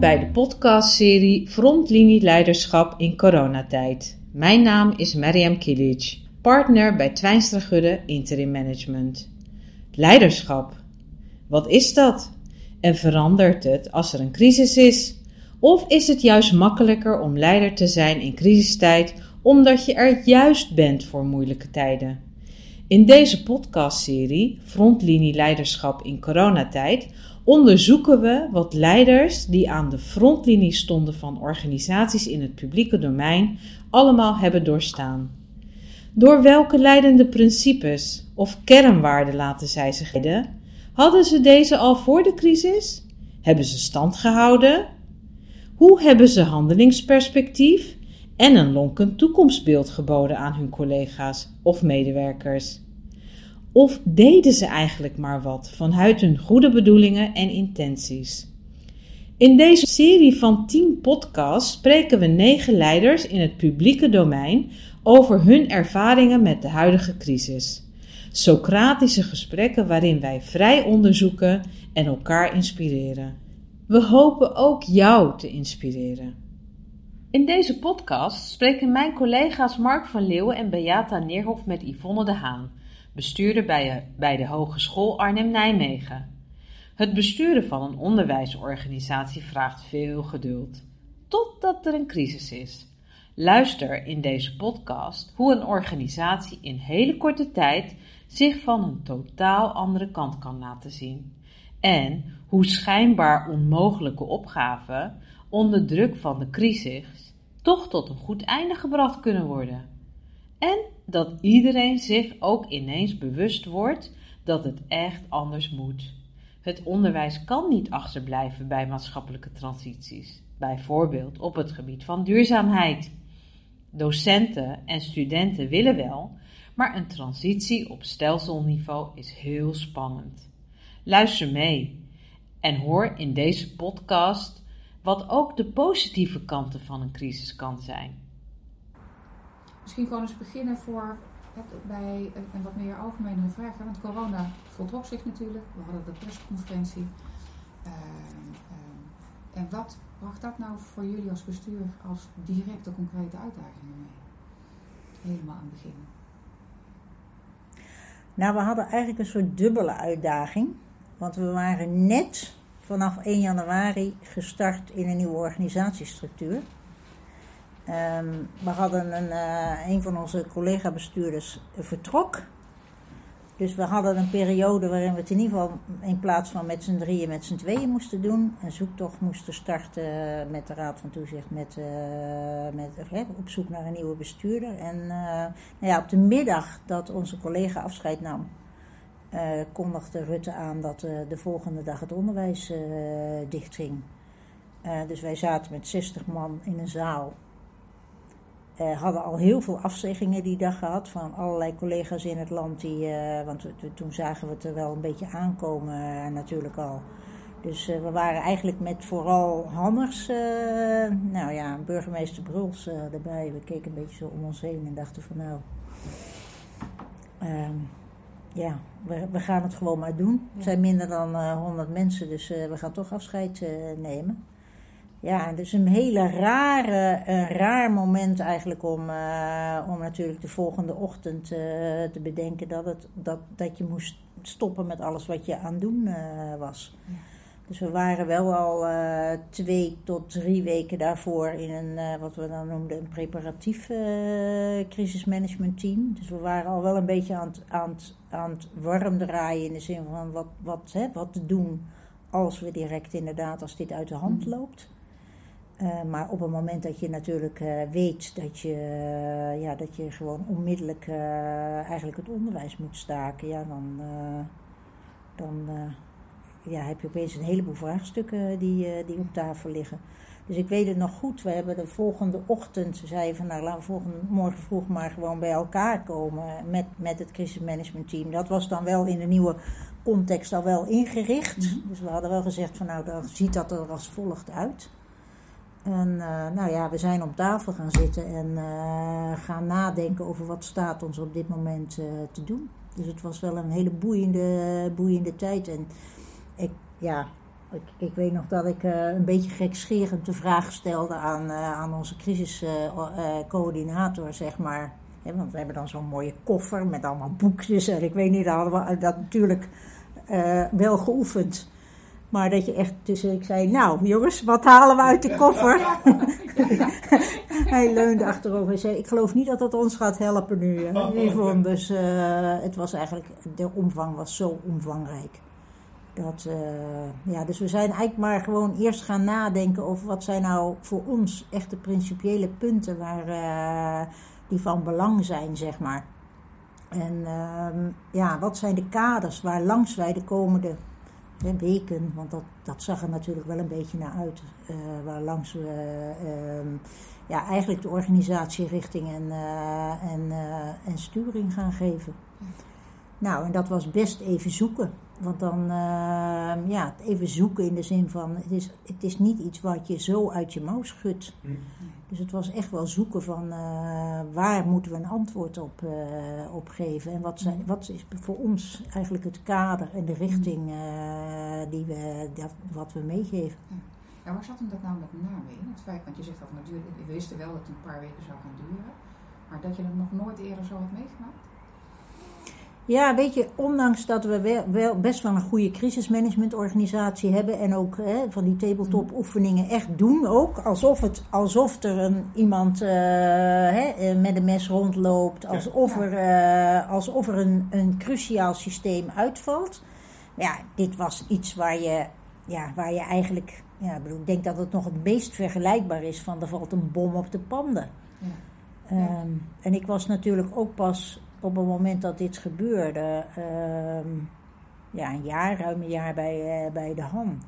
bij de podcastserie Frontlinie Leiderschap in coronatijd. Mijn naam is Mariam Kilic, partner bij Twijnstra Gudde Interim Management. Leiderschap. Wat is dat? En verandert het als er een crisis is? Of is het juist makkelijker om leider te zijn in crisistijd omdat je er juist bent voor moeilijke tijden? In deze podcastserie Frontlinie Leiderschap in coronatijd onderzoeken we wat leiders die aan de frontlinie stonden van organisaties in het publieke domein allemaal hebben doorstaan. Door welke leidende principes of kernwaarden laten zij zich leiden? Hadden ze deze al voor de crisis? Hebben ze stand gehouden? Hoe hebben ze handelingsperspectief en een lonkend toekomstbeeld geboden aan hun collega's of medewerkers? Of deden ze eigenlijk maar wat vanuit hun goede bedoelingen en intenties? In deze serie van 10 podcasts spreken we negen leiders in het publieke domein over hun ervaringen met de huidige crisis. Socratische gesprekken waarin wij vrij onderzoeken en elkaar inspireren. We hopen ook jou te inspireren. In deze podcast spreken mijn collega's Mark van Leeuwen en Beata Neerhof met Yvonne de Haan bestuurder bij, bij de Hogeschool Arnhem-Nijmegen. Het besturen van een onderwijsorganisatie vraagt veel geduld, totdat er een crisis is. Luister in deze podcast hoe een organisatie in hele korte tijd zich van een totaal andere kant kan laten zien. En hoe schijnbaar onmogelijke opgaven onder druk van de crisis toch tot een goed einde gebracht kunnen worden. En dat iedereen zich ook ineens bewust wordt dat het echt anders moet. Het onderwijs kan niet achterblijven bij maatschappelijke transities, bijvoorbeeld op het gebied van duurzaamheid. Docenten en studenten willen wel, maar een transitie op stelselniveau is heel spannend. Luister mee en hoor in deze podcast wat ook de positieve kanten van een crisis kan zijn. Misschien gewoon eens beginnen voor bij een wat meer algemene vraag. Want corona voltrok zich natuurlijk. We hadden de persconferentie. Uh, uh, en wat bracht dat nou voor jullie als bestuur als directe concrete uitdagingen mee? Helemaal aan het begin. Nou, we hadden eigenlijk een soort dubbele uitdaging. Want we waren net vanaf 1 januari gestart in een nieuwe organisatiestructuur. Ehm, we hadden een, uh, een van onze collega-bestuurders vertrok. Dus we hadden een periode waarin we het in ieder geval in plaats van met z'n drieën, met z'n tweeën moesten doen. Een zoektocht moesten starten met de Raad van Toezicht met, uh, met, op zoek naar een nieuwe bestuurder. En nou ja, op de middag dat onze collega afscheid nam, kondigde Rutte aan dat de volgende dag het onderwijs dichtging. dus wij zaten met 60 man in een zaal uh, hadden al heel veel afzeggingen die dag gehad van allerlei collega's in het land. Die, uh, want toen zagen we het er wel een beetje aankomen uh, natuurlijk al. Dus we waren eigenlijk met vooral Hammers, nou ja, burgemeester Bruls erbij. We keken een beetje zo om ons heen en dachten van nou, ehm, ja, we, we, gaan het gewoon maar doen. Het zijn minder dan 100 mensen, dus we gaan toch afscheid nemen. Ja, dus een hele rare, een raar moment eigenlijk om, uh, om natuurlijk de volgende ochtend uh, te bedenken dat, het, dat, dat je moest stoppen met alles wat je aan het doen uh, was. Ja. Dus we waren wel al twee tot drie weken daarvoor in een, wat we dan noemden, een preparatief crisismanagement team. Dus we waren al wel een beetje aan het, aan het, aan het warm draaien in de zin van wat, wat, hè, wat te doen als we direct inderdaad, als dit uit de hand mm. loopt. Uh, maar op het moment dat je natuurlijk uh, weet dat je, uh, ja, dat je gewoon onmiddellijk eigenlijk het onderwijs moet staken, ja, dan, dan ja, heb je opeens een heleboel vraagstukken die, die op tafel liggen. Dus ik weet het nog goed, we hebben de volgende ochtend, zeiden van nou laten we volgende, morgen vroeg maar gewoon bij elkaar komen met, met het crisismanagementteam. Dat was dan wel in de nieuwe context al wel ingericht. Mm-hmm. Dus we hadden wel gezegd van nou dan ziet dat er als volgt uit. En uh, nou ja, we zijn op tafel gaan zitten en uh, gaan nadenken over wat staat ons op dit moment uh, te doen. Dus het was wel een hele boeiende, boeiende tijd. En ik, ja, ik, ik weet nog dat ik een beetje gekscherend de vraag stelde aan, aan onze crisiscoördinator, zeg maar. Want we hebben dan zo'n mooie koffer met allemaal boekjes. En ik weet niet, dat hadden we dat natuurlijk wel geoefend. Maar dat je echt, dus ik zei, nou jongens, wat halen we uit de koffer? Hij leunde achterover en zei, ik geloof niet dat dat ons gaat helpen nu. Yvonne. Dus het was eigenlijk, de omvang was zo omvangrijk. Dat, uh, ja, dus we zijn eigenlijk maar gewoon eerst gaan nadenken over wat zijn nou voor ons echt de principiële punten waar, uh, die van belang zijn, zeg maar. En uh, ja, wat zijn de kaders waar langs wij de komende weken, want dat, dat zag er natuurlijk wel een beetje naar uit, uh, waar langs we ehm, ja, eigenlijk de organisatie richting en, en, en sturing gaan geven. Nou, en dat was best even zoeken. Want dan, uh, ja, even zoeken in de zin van, het is, het is niet iets wat je zo uit je mouw schudt. Mm. Dus het was echt wel zoeken van, uh, waar moeten we een antwoord op, uh, op geven? En wat, zijn, mm. wat is voor ons eigenlijk het kader en de richting mm. die we, dat, wat we meegeven? Ja. Waar zat hem dat nou met name in? Het feit, want je zegt dat natuurlijk, we wisten wel dat het een paar weken zou gaan duren. Maar dat je dat nog nooit eerder zo had meegemaakt? Ja, weet je, ondanks dat we wel, best wel een goede crisismanagementorganisatie hebben en ook hè, van die tabletop oefeningen echt doen ook, alsof, het, alsof er een, iemand uh, hè, eh, met een mes rondloopt, alsof er, uh, alsof er een, een cruciaal systeem uitvalt. Ja, dit was iets waar je, ja, waar je eigenlijk, ja, ik, bedoel, ik denk dat het nog het meest vergelijkbaar is van er valt een bom op de panden. Ja. Um, en ik was natuurlijk ook pas op het moment dat dit gebeurde, uh, ja, een jaar, ruim een jaar bij, uh, bij de HAN.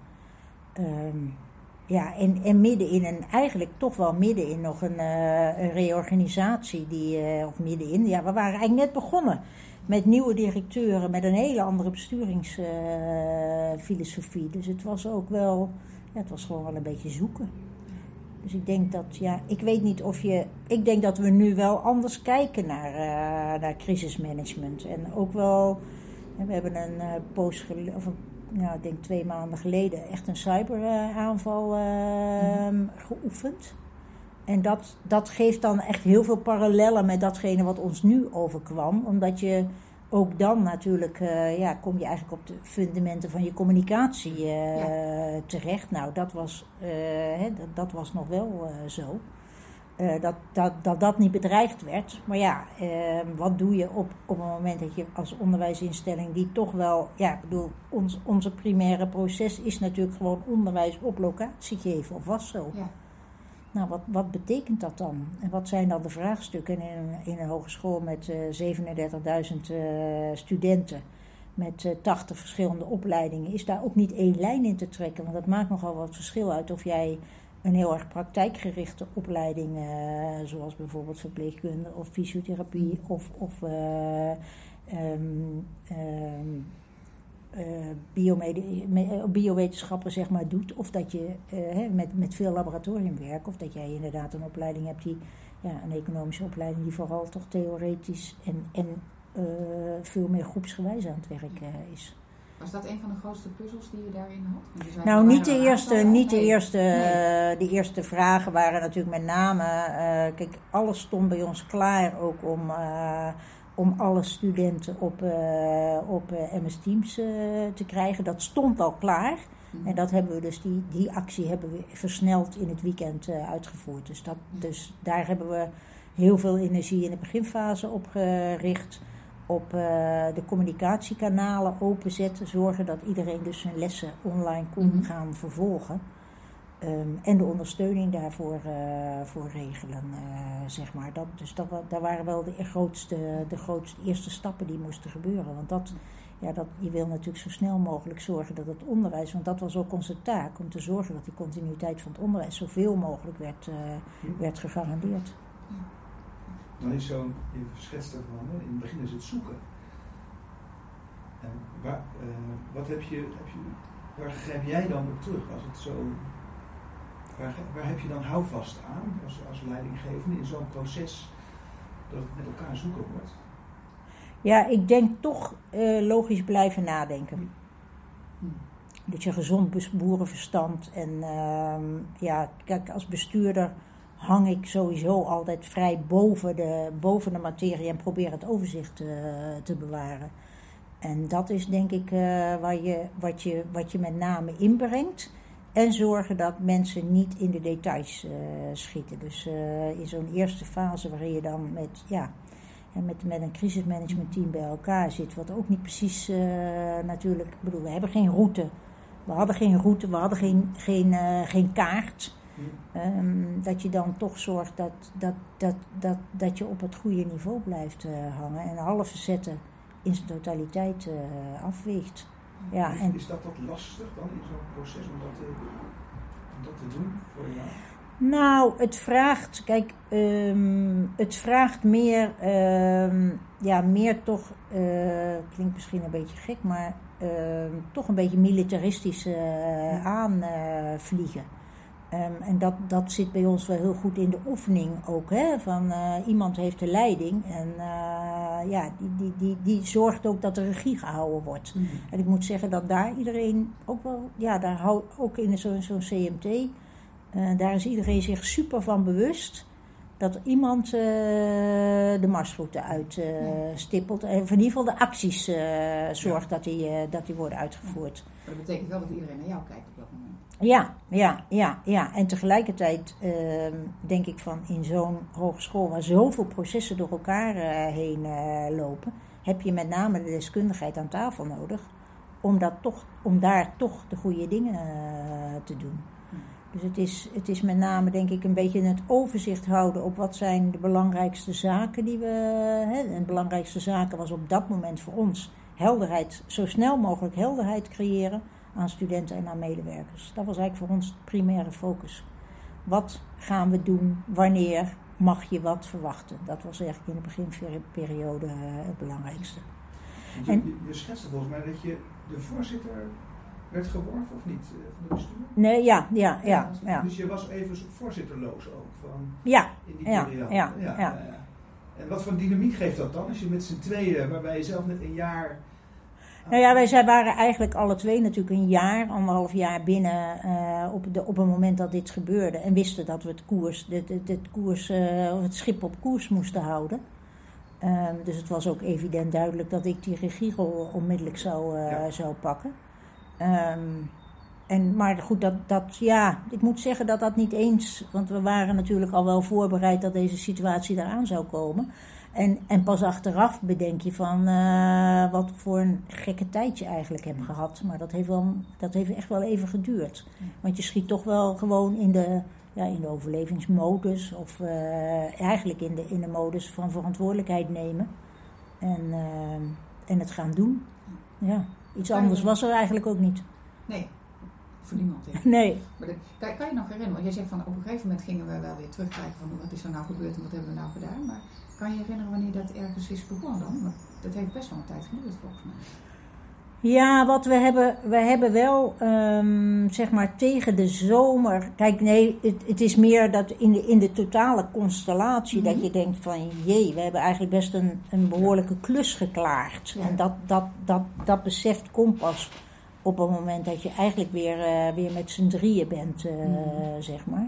Um, ja, en, en midden in een, eigenlijk toch wel midden in nog een, een reorganisatie, die, uh, of middenin, ja, we waren eigenlijk net begonnen met nieuwe directeuren, met een hele andere besturingsfilosofie. dus het was ook wel, ja, het was gewoon wel een beetje zoeken. Dus ik denk dat, ja, ik weet niet of je. Ik denk dat we nu wel anders kijken naar, uh, naar crisismanagement. En ook wel. We hebben een uh, post geleden, of een, nou, ik denk twee maanden geleden, echt een cyberaanval uh, mm. geoefend. En dat, dat geeft dan echt heel veel parallellen met datgene wat ons nu overkwam. Omdat je ook dan natuurlijk uh, ja, kom je eigenlijk op de fundamenten van je communicatie uh, ja. terecht. Nou, dat was, uh, hè, dat, dat, was nog wel zo. dat, dat, dat dat niet bedreigd werd. Maar ja, wat doe je op, op het moment dat je als onderwijsinstelling die toch wel, ja, ik bedoel, ons, onze primaire proces is natuurlijk gewoon onderwijs op locatie geven, of was zo. Ja. Nou, wat, wat betekent dat dan? En wat zijn dan de vraagstukken in in een hogeschool met uh, 37.000 uh, studenten, met uh, 80 verschillende opleidingen? Is daar ook niet één lijn in te trekken? Want dat maakt nogal wat verschil uit of jij een heel erg praktijkgerichte opleiding, zoals bijvoorbeeld verpleegkunde of fysiotherapie of, of um, um, uh, biowetenschappen zeg maar, doet. Of dat je uh, met, met veel laboratoriumwerk, of dat jij inderdaad een opleiding hebt die, ja, een economische opleiding die vooral toch theoretisch en, en uh, veel meer groepsgewijs aan het werk is. Was dat een van de grootste puzzels die je daarin had? Nou, niet de eerste, niet de eerste, nee. de eerste vragen waren natuurlijk met name, kijk, alles stond bij ons klaar ook om om alle studenten op, uh, op uh, MS Teams uh, te krijgen. Dat stond al klaar. Mm. En dat hebben we dus, die, die actie hebben we versneld in het weekend uitgevoerd. Dus, dat, mm. dus daar hebben we heel veel energie in de beginfase op gericht. Op de communicatiekanalen openzetten. Zorgen dat iedereen dus zijn lessen online kon mm. gaan vervolgen. Um, en de ondersteuning daarvoor uh, voor regelen, uh, zeg maar. Dat, dus dat, daar waren wel de grootste, de grootste eerste stappen die moesten gebeuren. Want dat, ja, dat, je wil natuurlijk zo snel mogelijk zorgen dat het onderwijs, want dat was ook onze taak, om te zorgen dat die continuïteit van het onderwijs zoveel mogelijk werd, uh, werd gegarandeerd. Dan is zo'n, je schetst ervan, in het begin is het zoeken. En waar, wat heb je, heb je, waar grijp jij dan op terug als het zo Waar, waar heb je dan houvast aan als, als leidinggevende in zo'n proces dat het met elkaar zoeken wordt? Ja, ik denk toch uh, logisch blijven nadenken. Hm. dat je gezond boerenverstand. En ehm, ja, kijk, als bestuurder hang ik sowieso altijd vrij boven de, boven de materie en probeer het overzicht uh, te bewaren. En dat is denk ik uh, waar je, wat, je, wat je met name inbrengt. En zorgen dat mensen niet in de details uh, schieten. Dus in zo'n eerste fase waarin je dan met, ja, met, met een crisismanagementteam bij elkaar zit. Wat ook niet precies natuurlijk. Ik bedoel, we hebben geen route. We hadden geen route, we hadden geen, geen, geen kaart. Um, dat je dan toch zorgt dat, dat, dat, dat, dat je op het goede niveau blijft hangen en alle facetten in zijn totaliteit afweegt. Ja, en is dat wat lastig dan in zo'n proces om dat, te, om dat te doen voor jou? Nou, het vraagt, kijk, um, het vraagt meer, um, ja, meer toch, uh, klinkt misschien een beetje gek, maar toch een beetje militaristisch aanvliegen. Um, en dat, dat zit bij ons wel heel goed in de oefening ook. Hè? Van uh, iemand heeft de leiding en uh, ja, die, die, die, die zorgt ook dat de regie gehouden wordt. Mm. En ik moet zeggen dat daar iedereen ook wel, ja, daar hou, ook in zo'n zo'n CMT, uh, eh, daar is iedereen zich super van bewust dat iemand de marsroute uitstippelt. en in ieder geval de acties zorgt ja. dat, die, dat die worden uitgevoerd. Maar dat betekent wel dat iedereen naar jou kijkt op dat moment. Ja, ja, ja, ja. En tegelijkertijd uh, denk ik van in zo'n hogeschool waar zoveel processen door elkaar uh, heen uh, lopen, heb je met name de deskundigheid aan tafel nodig om, dat toch, om daar toch de goede dingen te doen. Dus het is, het is met name denk ik een beetje het overzicht houden op wat zijn de belangrijkste zaken die we. Hè, en de belangrijkste zaken was op dat moment voor ons helderheid, zo snel mogelijk helderheid creëren aan studenten en aan medewerkers. Dat was eigenlijk voor ons de primaire focus. Wat gaan we doen? Wanneer mag je wat verwachten? Dat was eigenlijk in de beginperiode uh, het belangrijkste. Je, en, je, je schetste volgens mij dat je de voorzitter werd geworven of niet uh, van de bestuur? Nee, ja, ja, ja, ja. Dus je was even voorzitterloos ook van ja, in die ja, periode. Ja, ja, ja. En wat voor dynamiek geeft dat dan als je met z'n tweeën, waarbij je zelf net een jaar nou ja, wij zij waren eigenlijk alle twee natuurlijk een jaar, anderhalf jaar binnen uh, op, de, op het moment dat dit gebeurde. En wisten dat we het, koers, dit, dit, dit koers, uh, het schip op koers moesten houden. Um, dus het was ook evident duidelijk dat ik die regiegol onmiddellijk zou, uh, ja. zou pakken. Um, en, maar goed, dat, dat, ja, ik moet zeggen dat dat niet eens, want we waren natuurlijk al wel voorbereid dat deze situatie eraan zou komen. En, en pas achteraf bedenk je van uh, wat voor een gekke tijd je eigenlijk hebt gehad. Maar dat heeft, wel, dat heeft echt wel even geduurd. Want je schiet toch wel gewoon in de, ja, in de overlevingsmodus. Of uh, eigenlijk in de, in de modus van verantwoordelijkheid nemen. En, uh, en het gaan doen. Ja, iets anders was er eigenlijk ook niet. Nee, voor niemand. Nee. Maar de, kan, kan, je nog herinneren, want jij zegt van op een gegeven moment gingen we wel weer terugkijken van wat is er nou gebeurd en wat hebben we nou gedaan. Maar kan je herinneren wanneer dat ergens is begonnen dan? Want dat heeft best wel een tijd geduurd volgens mij. Ja, wat we hebben, we hebben wel, um, zeg maar tegen de zomer. Kijk, nee, het, het, is meer dat in de, in de totale constellatie mm -hmm. dat je denkt van jee, we hebben eigenlijk best een, een behoorlijke klus geklaard. Ja. En dat, dat, dat, dat beseft komt pas op het moment dat je eigenlijk weer, uh, weer met z'n drieën bent, uh, mm -hmm. zeg maar.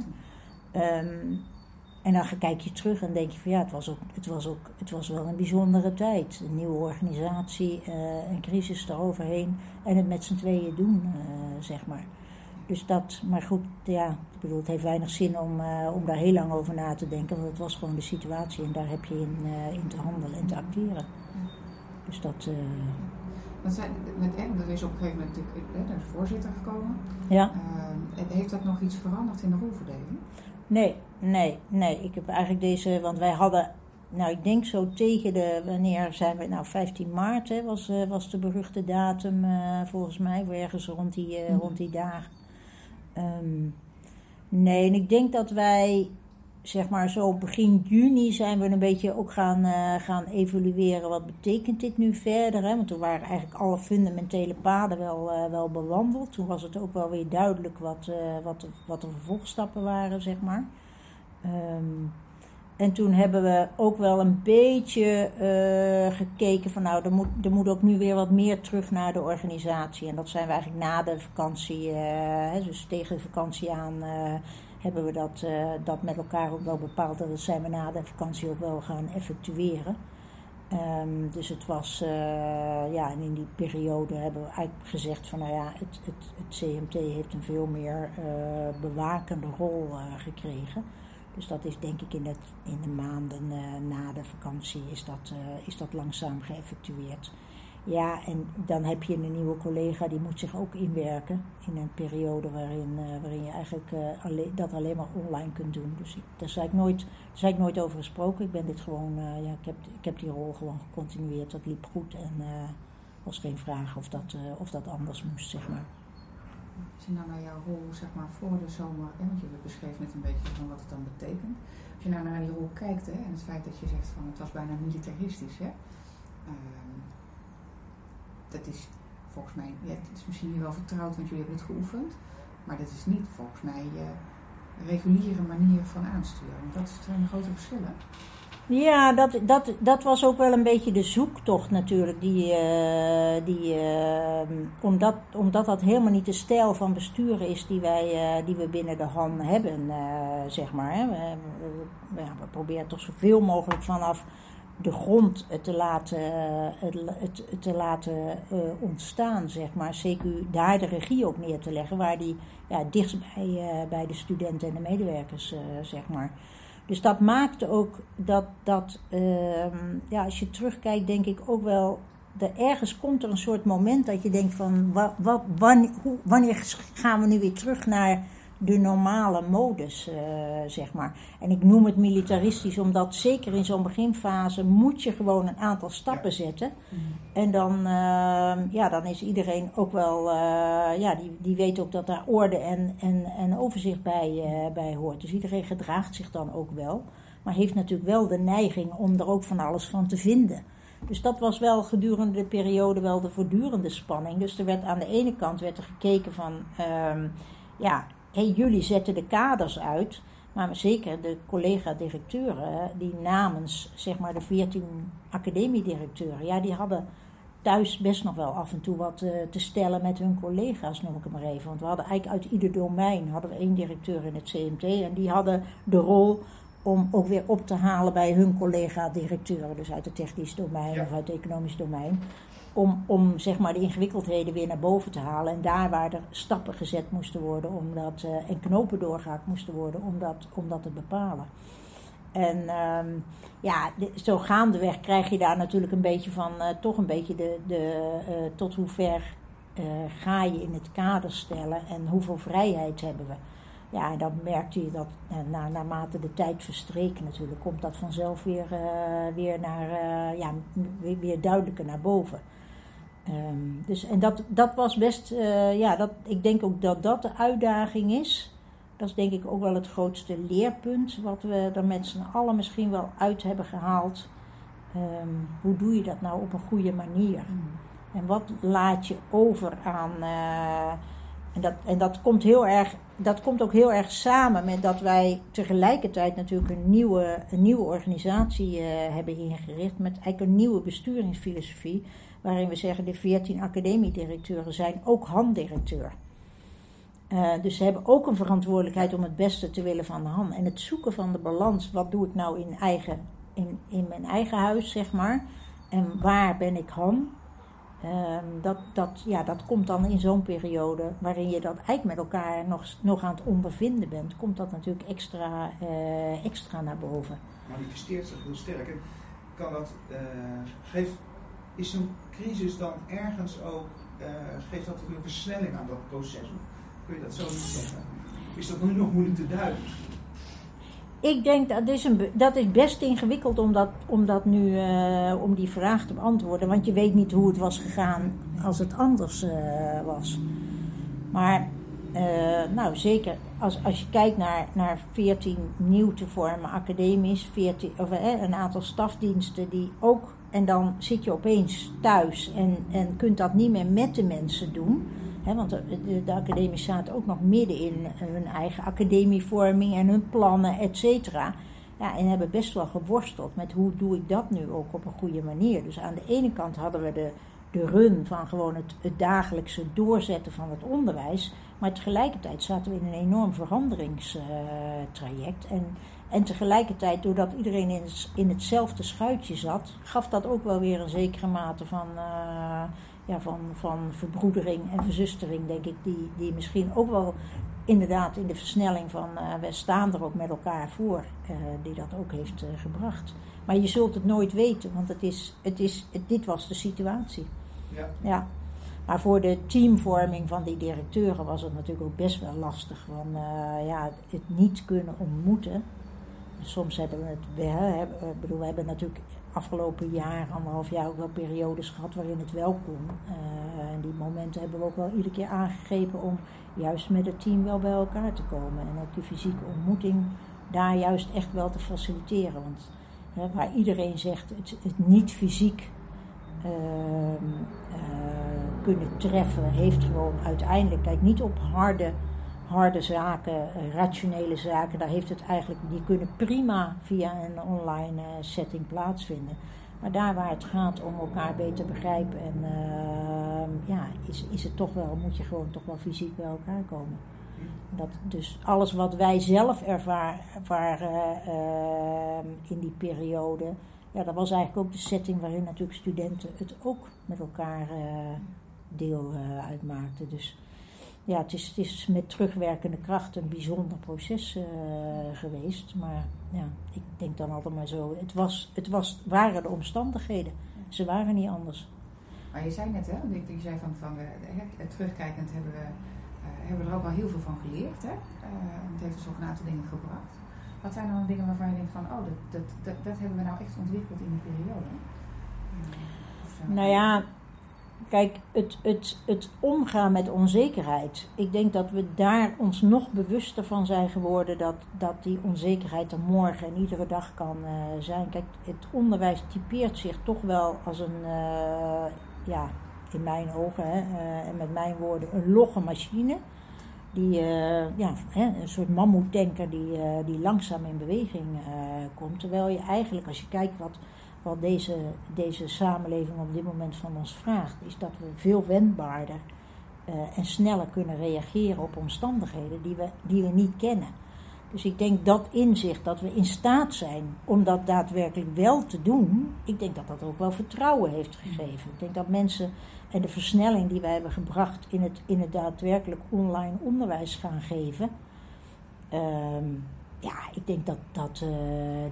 Um, en dan kijk je terug en denk je van ja, het was, ook, het was, ook, het was wel een bijzondere tijd. Een nieuwe organisatie, uh, een crisis eroverheen en het met z'n tweeën doen, uh, zeg maar. Dus dat, maar goed, ja, ik bedoel, het heeft weinig zin om, uh, om daar heel lang over na te denken, want het was gewoon de situatie en daar heb je in, in te handelen en te acteren. Dus dat. Want zijn, met Ed, er is op een gegeven moment er is voorzitter gekomen. Ja. heeft dat nog iets veranderd in de rolverdeling? Nee, nee, nee. Ik heb eigenlijk deze, want wij hadden, nou ik denk zo tegen de, wanneer zijn we, nou 15 maart hè, was, uh, was de beruchte datum uh, volgens mij, ergens rond die, uh, rond die dagen. Um, nee, en ik denk dat wij zeg maar zo begin juni zijn we een beetje ook gaan, uh, gaan evalueren. Wat betekent dit nu verder? Hè? Want toen waren eigenlijk alle fundamentele paden wel, uh, wel bewandeld. Toen was het ook wel weer duidelijk wat, uh, wat, wat de vervolgstappen waren, zeg maar. Um, En toen hebben we ook wel een beetje eh, gekeken van nou, er moet, er moet ook nu weer wat meer terug naar de organisatie. En dat zijn we eigenlijk na de vakantie, uh, dus tegen de vakantie aan, uh, hebben we dat, dat met elkaar ook wel bepaald. En dat zijn we na de vakantie ook wel gaan effectueren. Um, dus het was, ja, en in die periode hebben we eigenlijk gezegd van nou ja, het, het, het CMT heeft een veel meer bewakende rol gekregen. Dus dat is denk ik in, in de maanden uh, na de vakantie is dat, uh, is dat langzaam geëffectueerd. Ja, en dan heb je een nieuwe collega die moet zich ook inwerken in een periode waarin, uh, waarin je eigenlijk alleen, dat alleen maar online kunt doen. Dus daar zei ik nooit, nooit over gesproken. Ik ben dit gewoon, ja, ik heb, ik heb die rol gewoon gecontinueerd. Dat liep goed en was geen vraag of dat, of dat anders moest, zeg maar. Als je nou naar jouw rol zeg maar, voor de zomer, want je beschreef net een beetje van wat het dan betekent. Als je nou naar die rol kijkt hè, en het feit dat je zegt van het was bijna militaristisch. Hè, uh, dat is volgens mij, ja, het is misschien wel vertrouwd, want jullie hebben het geoefend. Maar dat is niet volgens mij je reguliere manier van aansturen. Dat zijn grote verschillen. Ja, dat, dat, dat was ook wel een beetje de zoektocht natuurlijk. Die, uh, die, uh, omdat, omdat dat helemaal niet de stijl van besturen is die, wij, uh, die we binnen de HAN hebben, zeg maar. Hè. We, we, proberen toch zoveel mogelijk vanaf de grond te laten, het, het, te laten ontstaan, zeg maar. CQ daar de regie op neer te leggen, waar die ja, dichtst bij, bij de studenten en de medewerkers, zeg maar. Dus dat maakte ook dat, dat uh, ja, als je terugkijkt, denk ik ook wel. De, ergens komt er een soort moment dat je denkt van wanneer gaan we nu weer terug naar de normale modus, uh, zeg maar. En ik noem het militaristisch, omdat zeker in zo'n beginfase moet je gewoon een aantal stappen zetten. Mhm. En dan, uh, ja, dan is iedereen ook wel, uh, ja, die, die weet ook dat daar orde en, en, en overzicht bij, bij hoort. Dus iedereen gedraagt zich dan ook wel. Maar heeft natuurlijk wel de neiging om er ook van alles van te vinden. Dus dat was wel gedurende de periode wel de voortdurende spanning. Dus er werd aan de ene kant werd er gekeken van, ehm, ja, hey, jullie zetten de kaders uit, maar zeker de collega-directeuren, die namens zeg maar de 14 academiedirecteuren, ja, die hadden thuis best nog wel af en toe wat uh, te stellen met hun collega's, noem ik het maar even. Want we hadden eigenlijk uit ieder domein hadden we één directeur in het CMT en die hadden de rol om ook weer op te halen bij hun collega-directeuren, dus uit het technisch domein of uit het economisch domein om, om zeg maar de ingewikkeldheden weer naar boven te halen. En daar waar er stappen gezet moesten worden om dat, uh, en knopen doorgehaakt moesten worden om dat, om dat te bepalen. En um, ja, zo gaandeweg krijg je daar natuurlijk een beetje van, uh, toch een beetje de, de uh, tot hoe ver ga je in het kader stellen en hoeveel vrijheid hebben we. Ja, en dan merkte je dat na, naarmate de tijd verstreek natuurlijk, komt dat vanzelf weer, weer, naar, ja, weer, weer duidelijker naar boven. Um, dus, en dat, dat was best, uh, ja, dat, ik denk ook dat dat de uitdaging is. Dat is denk ik ook wel het grootste leerpunt wat we er met z'n allen misschien wel uit hebben gehaald. Um, hoe doe je dat nou op een goede manier? Mm. En wat laat je over aan. Uh, en dat, en dat komt heel erg. Dat komt ook heel erg samen met dat wij tegelijkertijd natuurlijk een nieuwe, een nieuwe organisatie uh, hebben ingericht. Met eigenlijk een nieuwe besturingsfilosofie waarin we zeggen de 14 academiedirecteuren zijn ook handdirecteur. Uh, dus ze hebben ook een verantwoordelijkheid om het beste te willen van de hand. En het zoeken van de balans, wat doe ik nou in, eigen, in, in mijn eigen huis, zeg maar. En waar ben ik Han? Uh, dat, dat, ja, dat komt dan in zo'n periode waarin je dat eigenlijk met elkaar nog, nog aan het ondervinden bent, komt dat natuurlijk extra, uh, extra naar boven. Manifesteert zich heel sterk. En kan dat, uh, geeft is zo'n crisis dan ergens ook, uh, geeft dat een versnelling aan dat proces? Kun je dat zo niet zeggen? Is dat nu nog moeilijk te duiden? Ik denk dat is, een, dat is best ingewikkeld om, dat, om, dat nu, uh, om die vraag te beantwoorden. Want je weet niet hoe het was gegaan als het anders uh, was. Maar nou zeker, als, als je kijkt naar, naar 14 nieuw te vormen academisch, 14, of, een aantal stafdiensten die ook en dan zit je opeens thuis en, en kunt dat niet meer met de mensen doen. He, want de, de, academie ook nog midden in hun eigen academievorming en hun plannen, et cetera. Ja, en hebben best wel geworsteld met hoe doe ik dat nu ook op een goede manier. Dus aan de ene kant hadden we de, de run van gewoon het, het dagelijkse doorzetten van het onderwijs. Maar tegelijkertijd zaten we in een enorm veranderingstraject. en, en tegelijkertijd, doordat iedereen in, in hetzelfde schuitje zat, gaf dat ook wel weer een zekere mate van, uh, ja, van, van verbroedering en verzustering, denk ik. Die, die misschien ook wel inderdaad in de versnelling van uh, we staan er ook met elkaar voor, uh, die dat ook heeft gebracht. Maar je zult het nooit weten, want het is, het is, het, dit was de situatie. Ja. ja. Maar voor de teamvorming van die directeuren was het natuurlijk ook best wel lastig. Van ja, het niet kunnen ontmoeten. Soms hebben we het, we, hebben, bedoel, we hebben natuurlijk afgelopen jaar, anderhalf jaar ook wel periodes gehad waarin het wel kon. en die momenten hebben we ook wel iedere keer aangegrepen om juist met het team wel bij elkaar te komen. En ook die fysieke ontmoeting daar juist echt wel te faciliteren. Want hè, waar iedereen zegt het, niet fysiek uh, uh, kunnen treffen, heeft gewoon uiteindelijk, kijk niet op harde, harde zaken, rationele zaken, daar heeft het eigenlijk, die kunnen prima via een online uh, setting plaatsvinden. Maar daar waar het gaat om elkaar beter begrijpen en uh, ja, is, is het toch wel, moet je gewoon toch wel fysiek bij elkaar komen. Dat, dus alles wat wij zelf ervaren in die periode, ja, dat was eigenlijk ook de setting waarin natuurlijk studenten het ook met elkaar deel uitmaakten. Dus ja, het is, het is met terugwerkende kracht een bijzonder proces uh, geweest. Maar ja, ik denk dan altijd maar zo. Het, was, het was, waren de omstandigheden. Ze waren niet anders. Maar je zei net, hè, je zei van, van uh, terugkijkend hebben we, uh, hebben we er ook wel heel veel van geleerd. Hè? het heeft dus ook een aantal dingen gebracht. Wat zijn dan dingen waarvan je denkt van, oh, dat, dat, dat, dat hebben we nou echt ontwikkeld in die periode? nou ja, Kijk, het, het, het omgaan met onzekerheid. Ik denk dat we daar ons nog bewuster van zijn geworden dat, dat die onzekerheid er morgen en iedere dag kan uh, zijn. Kijk, het onderwijs typeert zich toch wel als een, uh, ja, in mijn ogen hè, uh, en met mijn woorden, een logge machine. Die, ja, een soort mammoetanker die, die langzaam in beweging komt. Terwijl je eigenlijk, als je kijkt wat wat deze, deze samenleving op dit moment van ons vraagt, is dat we veel wendbaarder uh, en sneller kunnen reageren op omstandigheden die we, die we niet kennen. Dus ik denk dat inzicht, dat we in staat zijn om dat daadwerkelijk wel te doen, ik denk dat dat ook wel vertrouwen heeft gegeven. Ik denk dat mensen en de versnelling die wij hebben gebracht in het, in het daadwerkelijk online onderwijs gaan geven, uh, ja, ik denk dat dat, uh,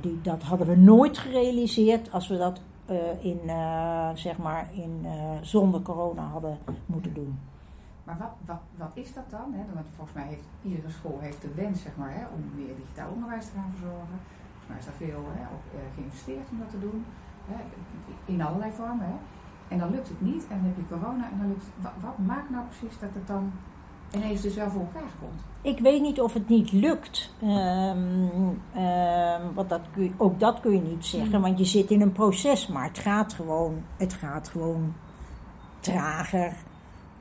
die, dat hadden we nooit gerealiseerd als we dat uh, in, uh, zeg maar in, zonder corona hadden moeten doen. Maar wat, wat, wat is dat dan? Hè? Want volgens mij heeft iedere school heeft de wens zeg maar, hè, om meer digitaal onderwijs te gaan verzorgen. Volgens mij is daar veel hè, op geïnvesteerd om dat te doen. Hè, in allerlei vormen. Hè. En dan lukt het niet en dan heb je corona en dan lukt wat maakt nou precies dat het dan ineens dus wel voor elkaar komt? Ik weet niet of het niet lukt. Um, um, want dat kun je, ook dat kun je niet zeggen, want je zit in een proces. Maar het gaat gewoon, het gaat gewoon trager.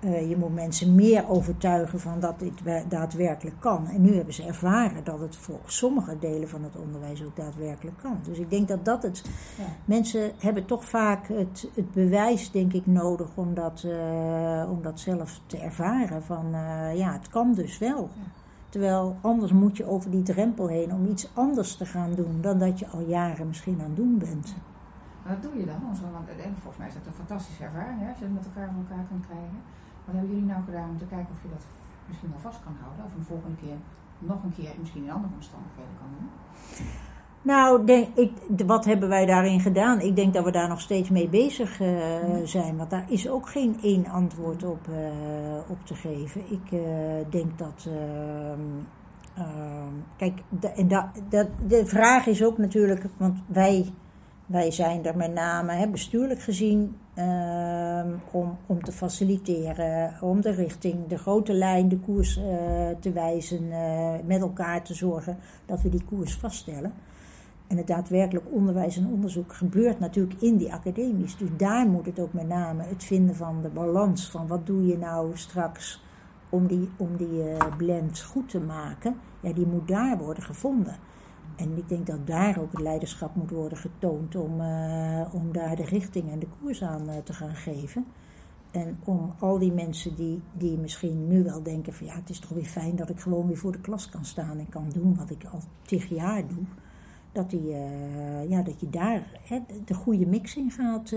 Uh, je moet mensen meer overtuigen van dat dit daadwerkelijk kan. En nu hebben ze ervaren dat het voor sommige delen van het onderwijs ook daadwerkelijk kan. Dus ik denk dat dat het. Ja. Mensen hebben toch vaak het, het bewijs, denk ik, nodig om dat, uh, om dat zelf te ervaren. Van uh, ja, het kan dus wel. Ja. Terwijl anders moet je over die drempel heen om iets anders te gaan doen dan dat je al jaren misschien aan het doen bent. Maar wat doe je dan? Want volgens mij is dat een fantastische ervaring hè, als je het met elkaar voor elkaar kan krijgen. Wat hebben jullie nou gedaan om te kijken of je dat misschien wel vast kan houden? Of een volgende keer nog een keer misschien in andere omstandigheden kan doen? Nou, denk, ik, wat hebben wij daarin gedaan? Ik denk dat we daar nog steeds mee bezig uh, zijn. Want daar is ook geen één antwoord op, uh, op te geven. Ik uh, denk dat. Ehm, kijk, de, en da, de, de vraag is ook natuurlijk. Want wij, wij zijn er met name hè, bestuurlijk gezien. Ehm, om, om te faciliteren, om de richting, de grote lijn, de koers te wijzen. met elkaar te zorgen dat we die koers vaststellen. En het daadwerkelijk onderwijs en onderzoek gebeurt natuurlijk in die academies. Dus daar moet het ook met name het vinden van de balans van wat doe je nou straks om die, om die uh, blend goed te maken. Ja, die moet daar worden gevonden. En ik denk dat daar ook het leiderschap moet worden getoond om, eh, om daar de richting en de koers aan eh, te gaan geven. En om al die mensen die, die misschien nu wel denken van ja, het is toch weer fijn dat ik gewoon weer voor de klas kan staan en kan doen wat ik al tig jaar doe. Dat, die, eh, ja, dat je daar hè, de goede mix in gaat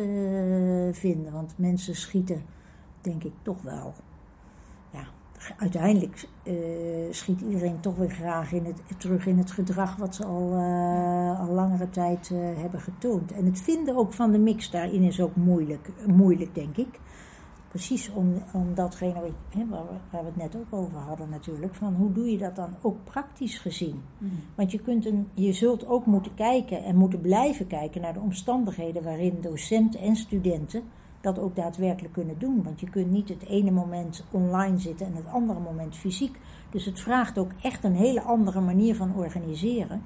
vinden. Want mensen schieten, denk ik, toch wel uiteindelijk uh, schiet iedereen toch weer graag in het, terug in het gedrag wat ze al, uh, al langere tijd uh, hebben getoond. En het vinden ook van de mix daarin is ook moeilijk, moeilijk denk ik. Precies om, om datgene hè, waar, we, waar, we, het net ook over hadden natuurlijk, van hoe doe je dat dan ook praktisch gezien? Mm. Want je, kunt een, je zult ook moeten kijken en moeten blijven kijken naar de omstandigheden waarin docenten en studenten dat ook daadwerkelijk kunnen doen. Want je kunt niet het ene moment online zitten en het andere moment fysiek. Dus het vraagt ook echt een hele andere manier van organiseren.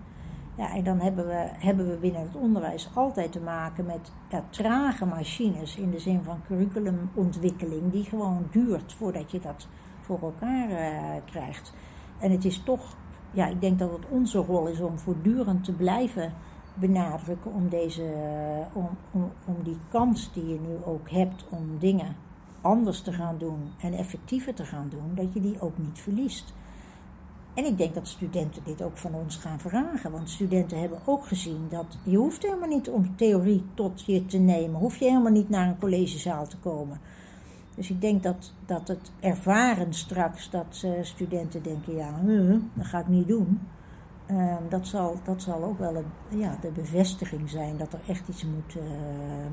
Ja, en dan hebben we, hebben we binnen het onderwijs altijd te maken met trage machines in de zin van curriculumontwikkeling, die gewoon duurt voordat je dat voor elkaar uh, krijgt. En het is toch, ja, ik denk dat het onze rol is om voortdurend te blijven benadrukken om, deze, om, om, om die kans die je nu ook hebt om dingen anders te gaan doen en effectiever te gaan doen, dat je die ook niet verliest. En ik denk dat studenten dit ook van ons gaan vragen. Want studenten hebben ook gezien dat je hoeft helemaal niet om theorie tot je te nemen. Hoef je helemaal niet naar een collegezaal te komen. Dus ik denk dat, dat het ervaren straks dat uh, studenten denken, ja, dat ga ik niet doen. Um, dat, zal, dat zal ook wel een, ja, de bevestiging zijn dat er echt iets moet, uh,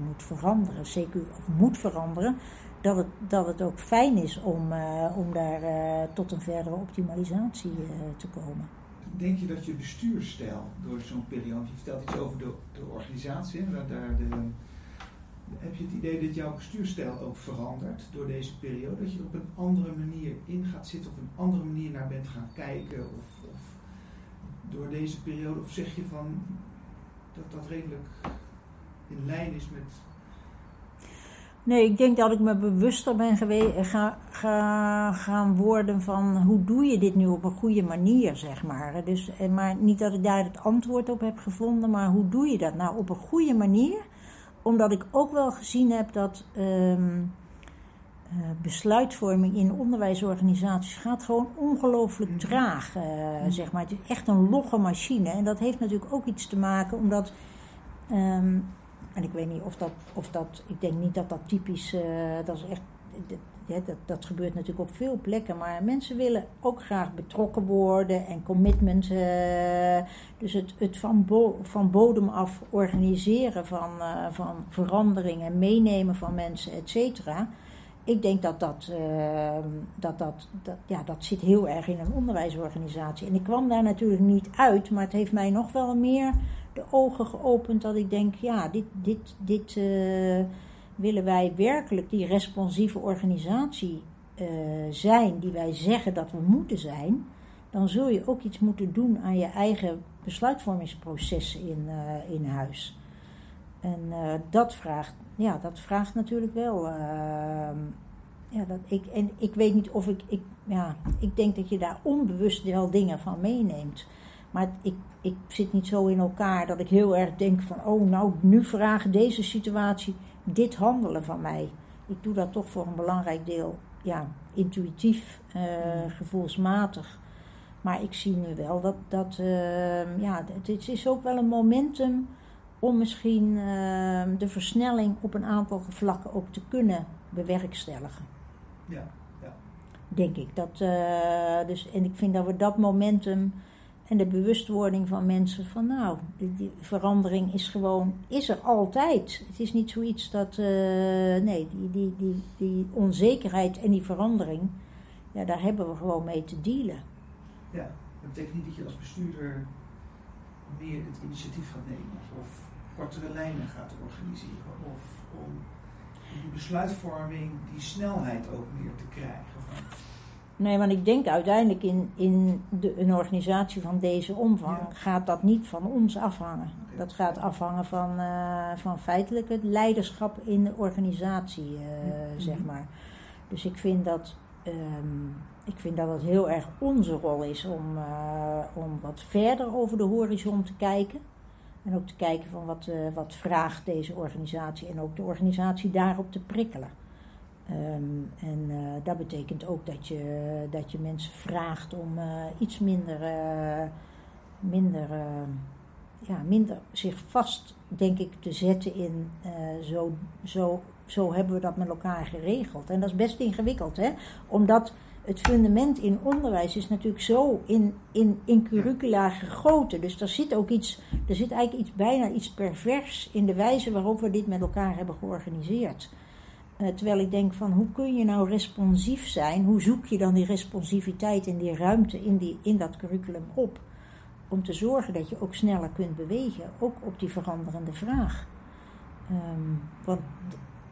moet veranderen. Zeker moet veranderen. Dat het, dat het ook fijn is om, uh, om daar uh, tot een verdere optimalisatie te komen. Denk je dat je bestuurstijl door zo'n periode, je vertelt iets over de, de organisatie, daar, daar de, heb je het idee dat jouw bestuurstijl ook verandert door deze periode? Dat je op een andere manier in gaat zitten, of een andere manier naar bent gaan kijken? Of door deze periode? Of zeg je van dat dat redelijk in lijn is met. Nee, ik denk dat ik me bewuster ben geweest, ga, ga, gaan worden van hoe doe je dit nu op een goede manier, zeg maar. Dus, maar niet dat ik daar het antwoord op heb gevonden, maar hoe doe je dat nou op een goede manier? Omdat ik ook wel gezien heb dat. Uh, besluitvorming in onderwijsorganisaties gaat gewoon ongelooflijk mhm. traag. Uh, zeg maar. Het is echt een logge machine. En dat heeft natuurlijk ook iets te maken omdat. Um, en ik weet niet of dat, of dat. Ik denk niet dat dat typisch. Uh, dat is echt. Ja, dat, dat gebeurt natuurlijk op veel plekken. Maar mensen willen ook graag betrokken worden en commitment. dus het, het van, bo van bodem af organiseren van, van verandering en meenemen van mensen, et cetera ik denk dat dat, uh, dat, dat, dat, ja, dat zit heel erg in een onderwijsorganisatie. En ik kwam daar natuurlijk niet uit, maar het heeft mij nog wel meer de ogen geopend dat ik denk, ja, dit, dit, dit uh, willen wij werkelijk die responsieve organisatie uh, zijn die wij zeggen dat we moeten zijn. Dan zul je ook iets moeten doen aan je eigen besluitvormingsprocessen in, in huis. En dat, vraagt, ja, dat vraagt natuurlijk wel. Uh, ja, dat ik, en ik weet niet of ik, ik. Ja, ik denk dat je daar onbewust wel dingen van meeneemt. Maar ik, ik zit niet zo in elkaar dat ik heel erg denk van. Oh, nou, nu vraagt deze situatie dit handelen van mij. Ik doe dat toch voor een belangrijk deel. Ja, intuïtief, uh, gevoelsmatig. Maar ik zie nu wel dat. dat uh, ja, het is ook wel een momentum om misschien uh, de versnelling op een aantal vlakken ook te kunnen bewerkstelligen. Ja, ja. Denk ik. Dat, uh, dus, en ik vind dat we dat momentum en de bewustwording van mensen van nou, die, verandering is gewoon, is er altijd. Het is niet zoiets dat, uh, nee, die, die, die, die onzekerheid en die verandering, ja, daar hebben we gewoon mee te dealen. Ja, dat betekent niet dat je als bestuurder meer het initiatief gaat nemen of kortere lijnen gaat organiseren. Of om die besluitvorming, die snelheid ook meer te krijgen. Nee, want ik denk uiteindelijk in, in de, een organisatie van deze omvang gaat dat niet van ons afhangen. Dat gaat afhangen van, uh, van feitelijk het leiderschap in de organisatie, uh, zeg maar. Dus ik vind dat ehm, ik vind dat het heel erg onze rol is om, uh, om wat verder over de horizon te kijken. En ook te kijken van wat, uh, wat vraagt deze organisatie en ook de organisatie daarop te prikkelen. Um, en uh, dat betekent ook dat je, dat je mensen vraagt om iets minder, minder, ja, minder zich vast, denk ik, te zetten in zo, zo, zo hebben we dat met elkaar geregeld. En dat is best ingewikkeld, hè? Omdat het fundament in onderwijs is natuurlijk zo in, in, in curricula gegoten. Dus er zit ook iets, er zit eigenlijk iets bijna iets pervers in de wijze waarop we dit met elkaar hebben georganiseerd. Uh, terwijl ik denk van hoe kun je nou responsief zijn? Hoe zoek je dan die responsiviteit en die ruimte in, die, in dat curriculum op? Om te zorgen dat je ook sneller kunt bewegen, ook op die veranderende vraag. Um, want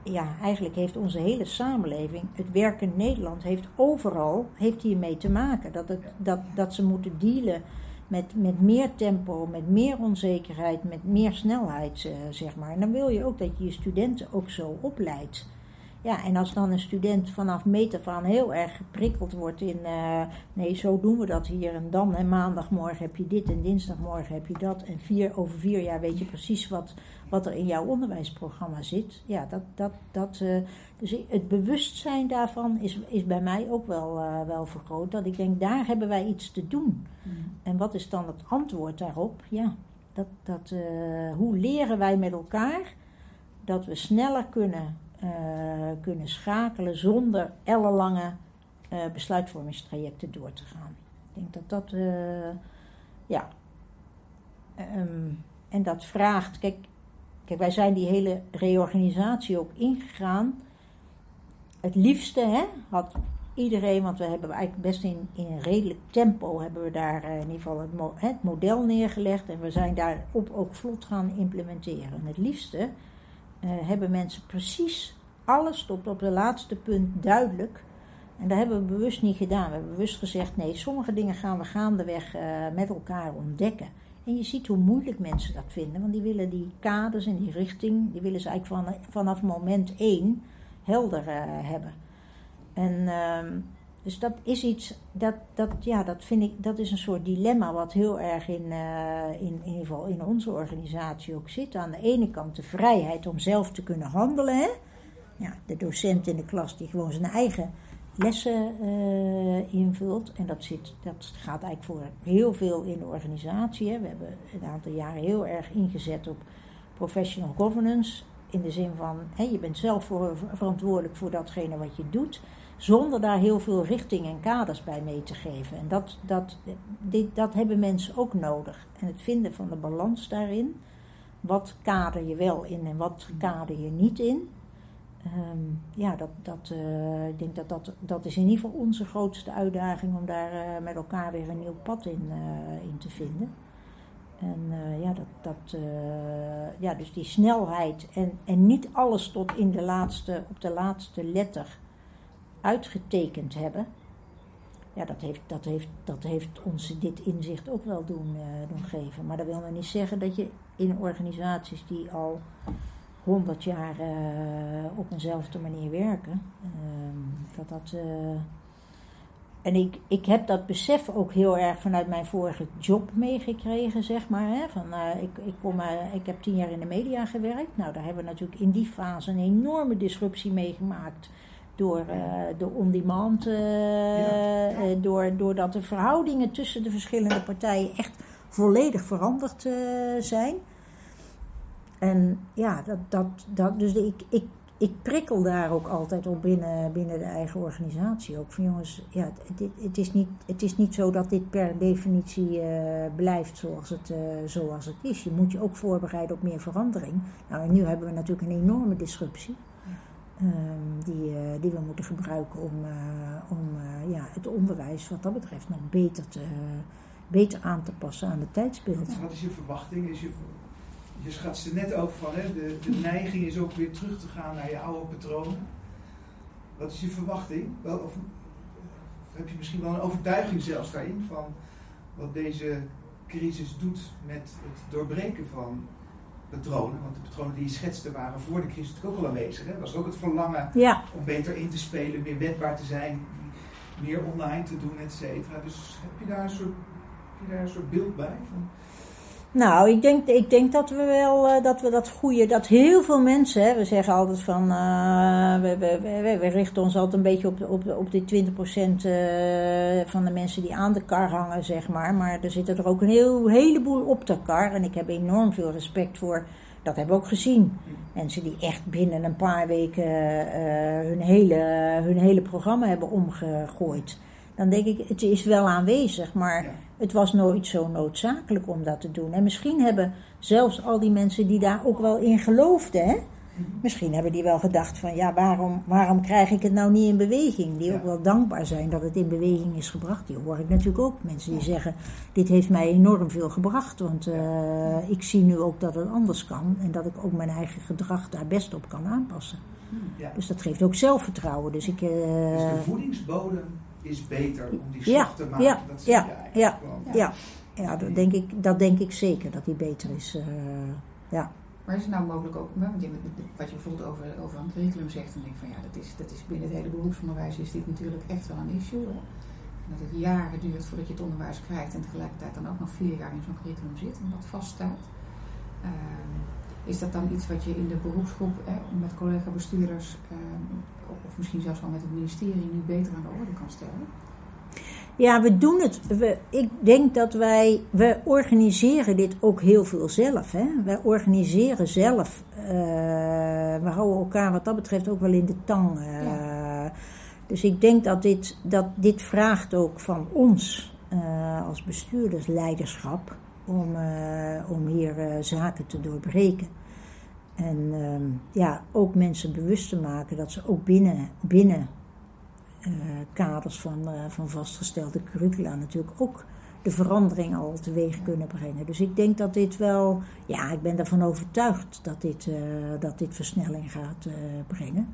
ja, eigenlijk heeft onze hele samenleving, het werkend Nederland, heeft overal heeft hiermee te maken. Dat, het, dat, dat ze moeten dealen met, met meer tempo, met meer onzekerheid, met meer snelheid, uh, zeg maar. En dan wil je ook dat je je studenten ook zo opleidt. Ja, en als dan een student vanaf meter van heel erg geprikkeld wordt in, uh, nee, zo doen we dat hier en dan. En maandagmorgen heb je dit en dinsdagmorgen heb je dat. En vier, over vier jaar weet je precies wat, wat er in jouw onderwijsprogramma zit. Ja, dat, dat, dat, uh, dus het bewustzijn daarvan is, is bij mij ook wel, uh, wel vergroot. Dat ik denk, daar hebben wij iets te doen. Mm. En wat is dan het antwoord daarop? Ja, dat, dat, hoe leren wij met elkaar dat we sneller kunnen kunnen schakelen zonder ellenlange besluitvormingstrajecten door te gaan. Ik denk dat dat, ja. Um, en dat vraagt, kijk, kijk, wij zijn die hele reorganisatie ook ingegaan. Het liefste hè, had iedereen, want we hebben eigenlijk best in, in een redelijk tempo hebben we daar in ieder geval het, het model neergelegd en we zijn daarop ook vlot gaan implementeren. En het liefste uh, hebben mensen precies alles tot op het laatste punt duidelijk. En dat hebben we bewust niet gedaan. We hebben bewust gezegd: nee, sommige dingen gaan we gaandeweg uh, met elkaar ontdekken. En je ziet hoe moeilijk mensen dat vinden, want die willen die kaders en die richting, die willen ze eigenlijk van, vanaf moment één helder uh, hebben. En uh, dus dat is iets, dat, dat, ja, dat vind ik, dat is een soort dilemma wat heel erg in, uh, in, in geval in onze organisatie ook zit. Aan de ene kant de vrijheid om zelf te kunnen handelen? Ja, de docent in de klas die gewoon zijn eigen lessen uh, invult. En dat, zit, dat gaat eigenlijk voor heel veel in de organisatie. Hè. We hebben een aantal jaren heel erg ingezet op professional governance. In de zin van, hè, je bent zelf verantwoordelijk voor datgene wat je doet zonder daar heel veel richting en kaders bij mee te geven. En dat, dat, dit, dat hebben mensen ook nodig. En het vinden van de balans daarin. Wat kader je wel in en wat kader je niet in. Um, ja, dat, dat, uh, ik denk dat, dat dat is in ieder geval onze grootste uitdaging om daar uh, met elkaar weer een nieuw pad in, uh, in te vinden. En ja, dat, dat, ja, dus die snelheid en, en niet alles tot in de laatste, op de laatste letter uitgetekend hebben. Ja, dat heeft, dat heeft, dat heeft ons dit inzicht ook wel doen, doen geven. Maar dat wil nog niet zeggen dat je in organisaties die al 100 jaar uh, op eenzelfde manier werken. Uh, dat dat. Uh, en ik, ik heb dat besef ook heel erg vanuit mijn vorige job meegekregen, zeg maar. Hè? Van, eh, ik, ik, kom, ik heb tien jaar in de media gewerkt. Nou, daar hebben we natuurlijk in die fase een enorme disruptie meegemaakt. Door de on-demand, ja. door, doordat de verhoudingen tussen de verschillende partijen echt volledig veranderd zijn. En ja, dat, dat, dat, dus ik, ik, ik prikkel daar ook altijd op binnen, binnen de eigen organisatie. Ook van jongens, ja, het, het, is, niet, het is niet zo dat dit per definitie uh, blijft zoals het, uh, zoals het is. Je moet je ook voorbereiden op meer verandering. Nou, en nu hebben we natuurlijk een enorme disruptie. Um, die, uh, die we moeten gebruiken om, om ja, het onderwijs wat dat betreft nog beter, te, beter aan te passen aan de tijdsbeeld. Wat is je verwachting? Is je je schatste net ook van, hè, de, de neiging is ook weer terug te gaan naar je oude patronen. Wat is je verwachting? Wel, of, heb je misschien wel een overtuiging zelfs daarin van wat deze crisis doet met het doorbreken van patronen? Want de patronen die je schetste waren voor de crisis natuurlijk ook al aanwezig. Hè? was ook het verlangen om beter in te spelen, meer wetbaar te zijn. meer online te doen, et cetera. Dus heb je daar een soort, heb je daar een soort beeld bij? Van, Nou, ik denk, ik denk dat we wel eh, dat we dat goede, dat heel veel mensen, hè, we zeggen altijd van, eh, we, we, we, richten ons altijd een beetje op, op, op die 20% eh, van de mensen die aan de kar hangen, zeg maar. Maar er zitten er ook een heel, heleboel op de kar en ik heb enorm veel respect voor, dat hebben we ook gezien. Mensen die echt binnen een paar weken hun, hele, hun hele programma hebben omgegooid. Dan denk ik, het is wel aanwezig, maar. Het was nooit zo noodzakelijk om dat te doen. En misschien hebben zelfs al die mensen die daar ook wel in geloofden, hè? misschien hebben die wel gedacht van ja, waarom, waarom krijg ik het nou niet in beweging? Die Ja. ook wel dankbaar zijn dat het in beweging is gebracht. Die hoor ik natuurlijk ook. Mensen die zeggen, dit heeft mij enorm veel gebracht. Want eh, ik zie nu ook dat het anders kan. En dat ik ook mijn eigen gedrag daar best op kan aanpassen. Ja. Dus dat geeft ook zelfvertrouwen. Dus ik... eh, Dus de voedingsbodem is beter om die Ja, slag te maken. ja, dat zie ja, je eigenlijk ja. gewoon. ja, ja dat, denk ik, dat denk ik zeker dat die beter is. eh, ja. Maar is het nou mogelijk ook, hè, want je- wat je bijvoorbeeld over, over een curriculum zegt, dan denk ik van ja, dat is, dat is binnen het hele beroepsonderwijs is dit natuurlijk echt wel een issue. Hè? En dat het jaren duurt voordat je het onderwijs krijgt en tegelijkertijd dan ook nog vier jaar in zo'n curriculum zit en dat vaststaat. Ehm, is dat dan iets wat je in de beroepsgroep hè, met collega-bestuurders ehm, of misschien zelfs wel met het ministerie nu beter aan de orde kan stellen? Ja, we doen het. We, ik denk dat wij, we organiseren dit ook heel veel zelf. Hè? Wij organiseren zelf. eh, we houden elkaar wat dat betreft ook wel in de tang. eh. Dus ik denk dat dit, dat dit vraagt ook van ons eh, als bestuurders leiderschap om, eh, om hier eh, zaken te doorbreken. En ehm, ja, ook mensen bewust te maken dat ze ook binnen, binnen eh, kaders van, van vastgestelde curricula natuurlijk ook de verandering al teweeg kunnen brengen. Dus ik denk dat dit wel, ja, ik ben ervan overtuigd dat dit, dat dit versnelling gaat brengen.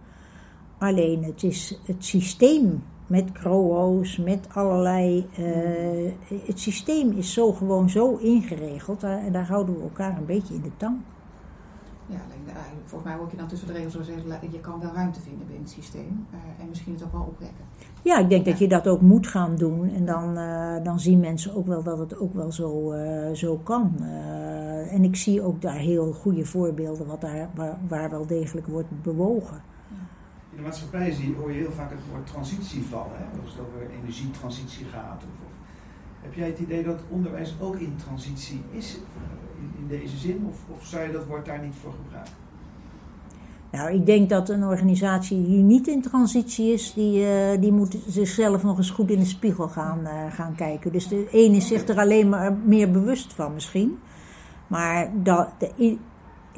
Alleen het is het systeem met CROO's, met allerlei. eh, het systeem is zo gewoon zo ingeregeld en daar houden we elkaar een beetje in de tang. Ja, eh, volgens mij hoor ik je dan tussen de regels zo zeggen, je kan wel ruimte vinden binnen het systeem eh, en misschien het ook wel opwekken. Ja, ik denk dat je dat ook moet gaan doen. En dan, dan zien mensen ook wel dat het ook wel zo, zo kan. En ik zie ook daar heel goede voorbeelden wat daar, waar, waar wel degelijk wordt bewogen. De maatschappij zie, hoor je heel vaak het woord transitie vallen. Hè? Als het over energietransitie gaat. Of, heb jij het idee dat onderwijs ook in transitie is eh, in, in deze zin? Of, of zou je dat woord daar niet voor gebruiken? Nou, ik denk dat een organisatie die niet in transitie is, die, eh, die moet zichzelf nog eens goed in de spiegel gaan, eh, gaan kijken. Dus de een is zich er alleen maar meer bewust van misschien. Maar dat, de,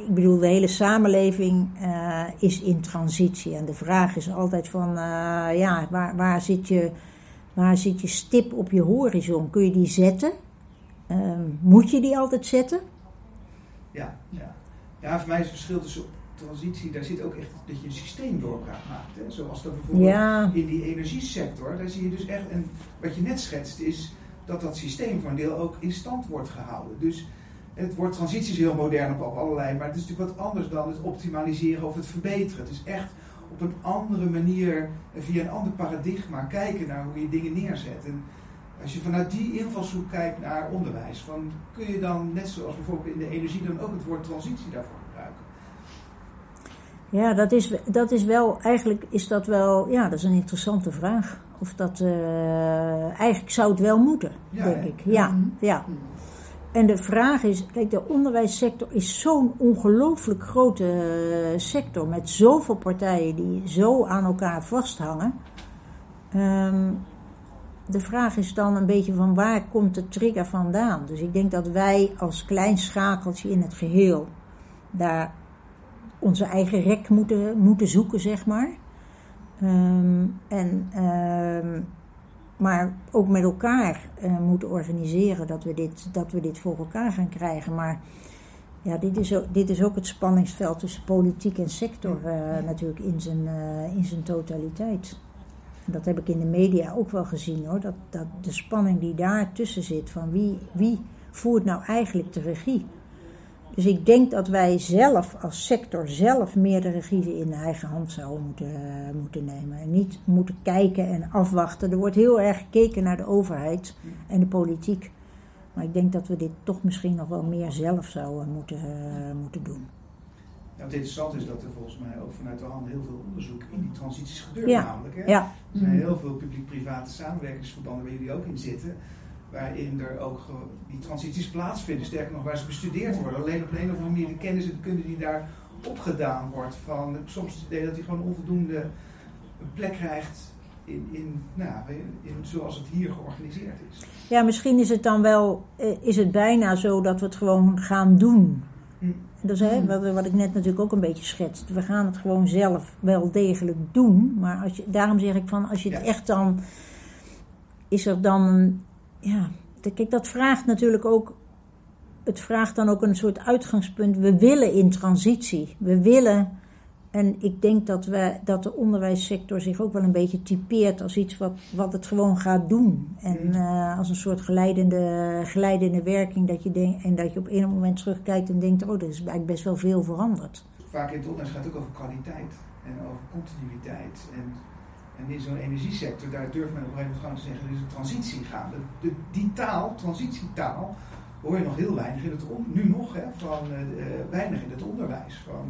ik bedoel, de hele samenleving eh, is in transitie. En de vraag is altijd van, eh, ja, waar, waar, zit je, waar zit je stip op je horizon? Kun je die zetten? Ehm, moet je die altijd zetten? Ja, ja. ja, voor mij is het verschil tussen transitie, daar zit ook echt dat je een systeemdoorbraak maakt. Hè? Zoals dat bijvoorbeeld Ja. in die energiesector, daar zie je dus echt, en wat je net schetst is dat dat systeem voor een deel ook in stand wordt gehouden. Dus het woord transitie is heel modern op, op allerlei, maar het is natuurlijk wat anders dan het optimaliseren of het verbeteren. Het is echt op een andere manier, via een ander paradigma, kijken naar hoe je dingen neerzet. En als je vanuit die invalshoek kijkt naar onderwijs, van, kun je dan, net zoals bijvoorbeeld in de energie, dan ook het woord transitie daarvoor gebruiken? Ja, dat is, dat is wel, eigenlijk is dat wel, ja, dat is een interessante vraag. Of dat, eh, eigenlijk zou het wel moeten, Ja, denk hè? ik. Ja, ja. En de vraag is, kijk, de onderwijssector is zo'n ongelooflijk grote eh, sector met zoveel partijen die zo aan elkaar vasthangen. Ehm, de vraag is dan een beetje van waar komt de trigger vandaan? Dus ik denk dat wij als klein schakeltje in het geheel daar onze eigen rek moeten, moeten zoeken, zeg maar. Ehm, en, ehm, maar ook met elkaar eh, moeten organiseren dat we, dit, dat we dit voor elkaar gaan krijgen. Maar ja, dit is ook, dit is ook het spanningsveld tussen politiek en sector eh, natuurlijk in zijn, eh, in zijn totaliteit. En dat heb ik in de media ook wel gezien hoor. Dat, dat de spanning die daar tussen zit van wie, wie voert nou eigenlijk de regie. Dus ik denk dat wij zelf als sector zelf meer de regie in eigen hand zouden moeten, moeten nemen. En niet moeten kijken en afwachten. Er wordt heel erg gekeken naar de overheid en de politiek. Maar ik denk dat we dit toch misschien nog wel meer zelf zouden moeten, moeten doen. Ja, het interessante is dat er volgens mij ook vanuit de hand heel veel onderzoek in die transities gebeurt Ja. namelijk. Hè? Ja, Er zijn heel veel publiek-private samenwerkingsverbanden waar jullie ook in zitten. Waarin er ook die transities plaatsvinden. Sterker nog, waar ze bestudeerd worden. Alleen op een of andere manier de kennis en de kunde die daar opgedaan wordt. Van, soms het idee dat hij gewoon onvoldoende plek krijgt in, in, nou, in, zoals het hier georganiseerd is. ja misschien is het dan wel, eh, is het bijna zo dat we het gewoon gaan doen. Dat is hè, wat, wat ik net natuurlijk ook een beetje schetste. We gaan het gewoon zelf wel degelijk doen. Maar als je, daarom zeg ik van, als je het Ja. echt dan... Is er dan. Ja, kijk, dat vraagt natuurlijk ook... Het vraagt dan ook een soort uitgangspunt. We willen in transitie. We willen... En ik denk dat, we, dat de onderwijssector zich ook wel een beetje typeert als iets wat, wat het gewoon gaat doen. En Mhm. eh, als een soort geleidende, geleidende werking. Dat je en dat je op een moment terugkijkt en denkt: oh, er is eigenlijk best wel veel veranderd. Vaak in het onderwijs gaat het ook over kwaliteit en over continuïteit. En, en in zo'n energiesector, daar durft men op een gegeven moment gewoon te zeggen, er is een transitie gaande. De, die taal, transitietaal, hoor je nog heel weinig in het on, nu nog, hè, van, eh, eh, weinig in het onderwijs. Van,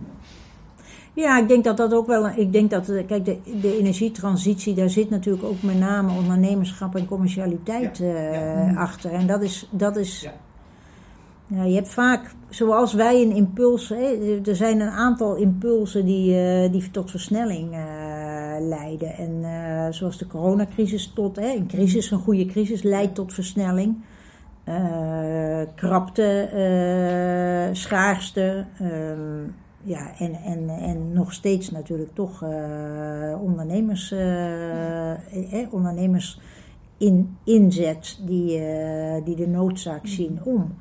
Ja, ik denk dat dat ook wel. Ik denk dat, eh, kijk, de, de energietransitie, daar zit natuurlijk ook met name ondernemerschap en commercialiteit Ja, eh, ja. achter. En dat is. Dat is Ja. ja, je hebt vaak, zoals wij een impuls. Hè, er zijn een aantal impulsen die, eh, die tot versnelling eh, leiden. En eh, zoals de coronacrisis tot. Hè, een crisis, een goede crisis, leidt tot versnelling. Eh, krapte, eh, schaarste. ehm, ja, en, en, en nog steeds natuurlijk toch eh, ondernemers, eh, eh, ondernemers in, inzet die, eh, die de noodzaak zien om.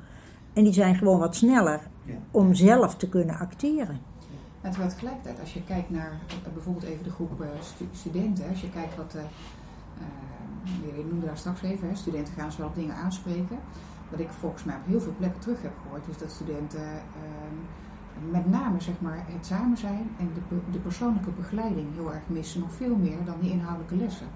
En die zijn gewoon wat sneller om zelf te kunnen acteren. En terwijl tegelijkertijd, als je kijkt naar eh, bijvoorbeeld even de groep eh, stu- studenten, als je kijkt wat, eh eh, je noemde daar straks even, studenten gaan ze op dingen aanspreken. Wat ik volgens mij op heel veel plekken terug heb gehoord, is dat studenten eh, met name zeg maar, het samen zijn en de, de persoonlijke begeleiding heel erg missen, nog veel meer dan die inhoudelijke lessen.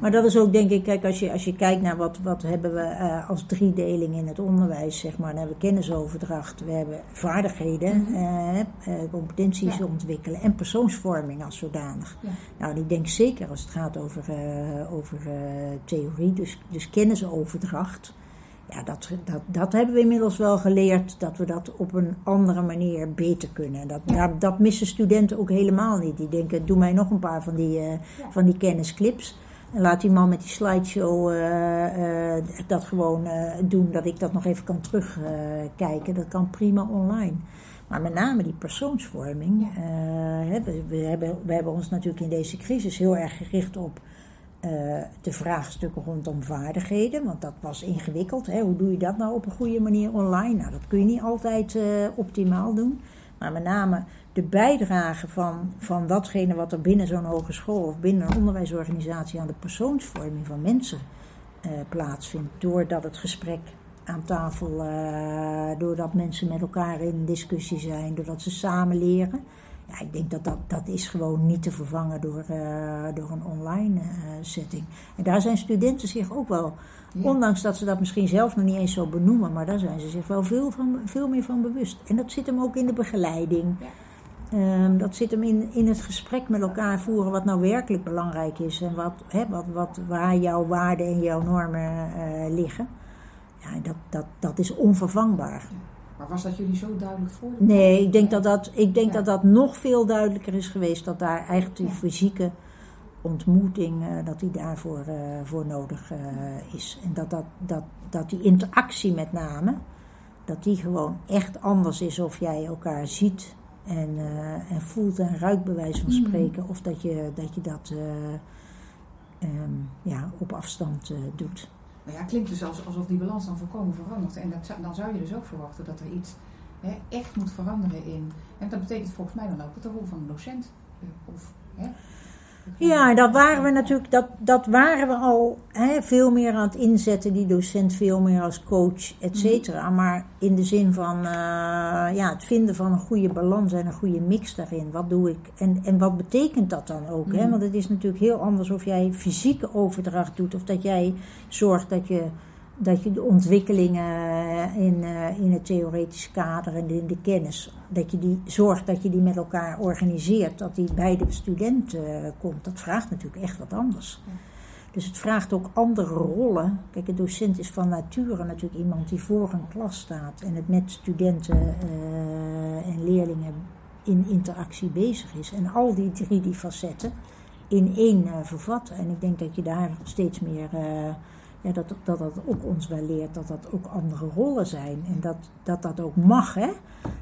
Maar dat is ook, denk ik, kijk, als je, als je kijkt naar wat, wat hebben we eh, als driedeling in het onderwijs, zeg maar. Dan hebben we kennisoverdracht, we hebben vaardigheden, Mhm. eh, eh, competenties Ja. ontwikkelen en persoonsvorming als zodanig. Ja. Nou, ik denk zeker als het gaat over, over theorie, dus, dus kennisoverdracht. Ja, dat, dat, dat hebben we inmiddels wel geleerd, dat we dat op een andere manier beter kunnen. En Dat, Ja. dat, dat missen studenten ook helemaal niet. Die denken, doe mij nog een paar van die, van die kennisclips. En laat die man met die slideshow eh, eh, dat gewoon eh, doen, dat ik dat nog even kan terugkijken. dat kan prima online. Maar met name die persoonsvorming. Ja. we, we, hebben, we hebben ons natuurlijk in deze crisis heel erg gericht op de vraagstukken rondom vaardigheden. Want dat was ingewikkeld. Hè? Hoe doe je dat nou op een goede manier online? Nou, dat kun je niet altijd optimaal doen. Maar met name de bijdrage van, van datgene wat er binnen zo'n hogeschool of binnen een onderwijsorganisatie aan de persoonsvorming van mensen eh, plaatsvindt. Doordat het gesprek aan tafel, eh, doordat mensen met elkaar in discussie zijn, doordat ze samen leren. Ja, ik denk dat dat, dat is gewoon niet te vervangen door, eh, door een online eh, setting. En daar zijn studenten zich ook wel, Ja. ondanks dat ze dat misschien zelf nog niet eens zo benoemen, maar daar zijn ze zich wel veel, van, veel meer van bewust. En dat zit hem ook in de begeleiding. Ja. Ehm, dat zit hem in, in het gesprek met elkaar voeren wat nou werkelijk belangrijk is en wat, hè, wat, wat, waar jouw waarden en jouw normen eh, liggen. Ja, dat, dat, dat is onvervangbaar. Maar was dat jullie zo duidelijk voor? Nee, ik denk dat dat, ik denk Ja. dat, dat nog veel duidelijker is geweest. Dat daar eigenlijk die Ja. fysieke ontmoeting, eh, dat die daarvoor eh, voor nodig is. En dat, dat, dat, dat die interactie met name, dat die gewoon echt anders is of jij elkaar ziet en, eh, en voelt en ruikt bij wijze van Mhm. spreken. Of dat je dat, je dat eh, ehm, ja, op afstand eh, doet. Nou ja, het klinkt dus als, alsof die balans dan volkomen verandert. En dat, dan zou je dus ook verwachten dat er iets hè, echt moet veranderen in. En dat betekent volgens mij dan ook de rol van een docent. Of, hè, Ja, dat waren we natuurlijk, dat, dat waren we al hè, veel meer aan het inzetten, die docent veel meer als coach, et cetera. Maar in de zin van eh, ja, het vinden van een goede balans en een goede mix daarin. Wat doe ik en, en wat betekent dat dan ook? Hè? Want het is natuurlijk heel anders of jij fysieke overdracht doet of dat jij zorgt dat je dat je de ontwikkelingen in, uh, in het theoretische kader en in de kennis, dat je die zorgt dat je die met elkaar organiseert, dat die bij de student uh, komt. Dat vraagt natuurlijk echt wat anders. Ja. Dus het vraagt ook andere rollen. Kijk, een docent is van nature natuurlijk iemand die voor een klas staat en het met studenten uh, en leerlingen in interactie bezig is. En al die drie die facetten in één vervatten. En ik denk dat je daar steeds meer ja, dat, dat dat ook ons wel leert dat dat ook andere rollen zijn. En dat dat, dat ook mag. Hè?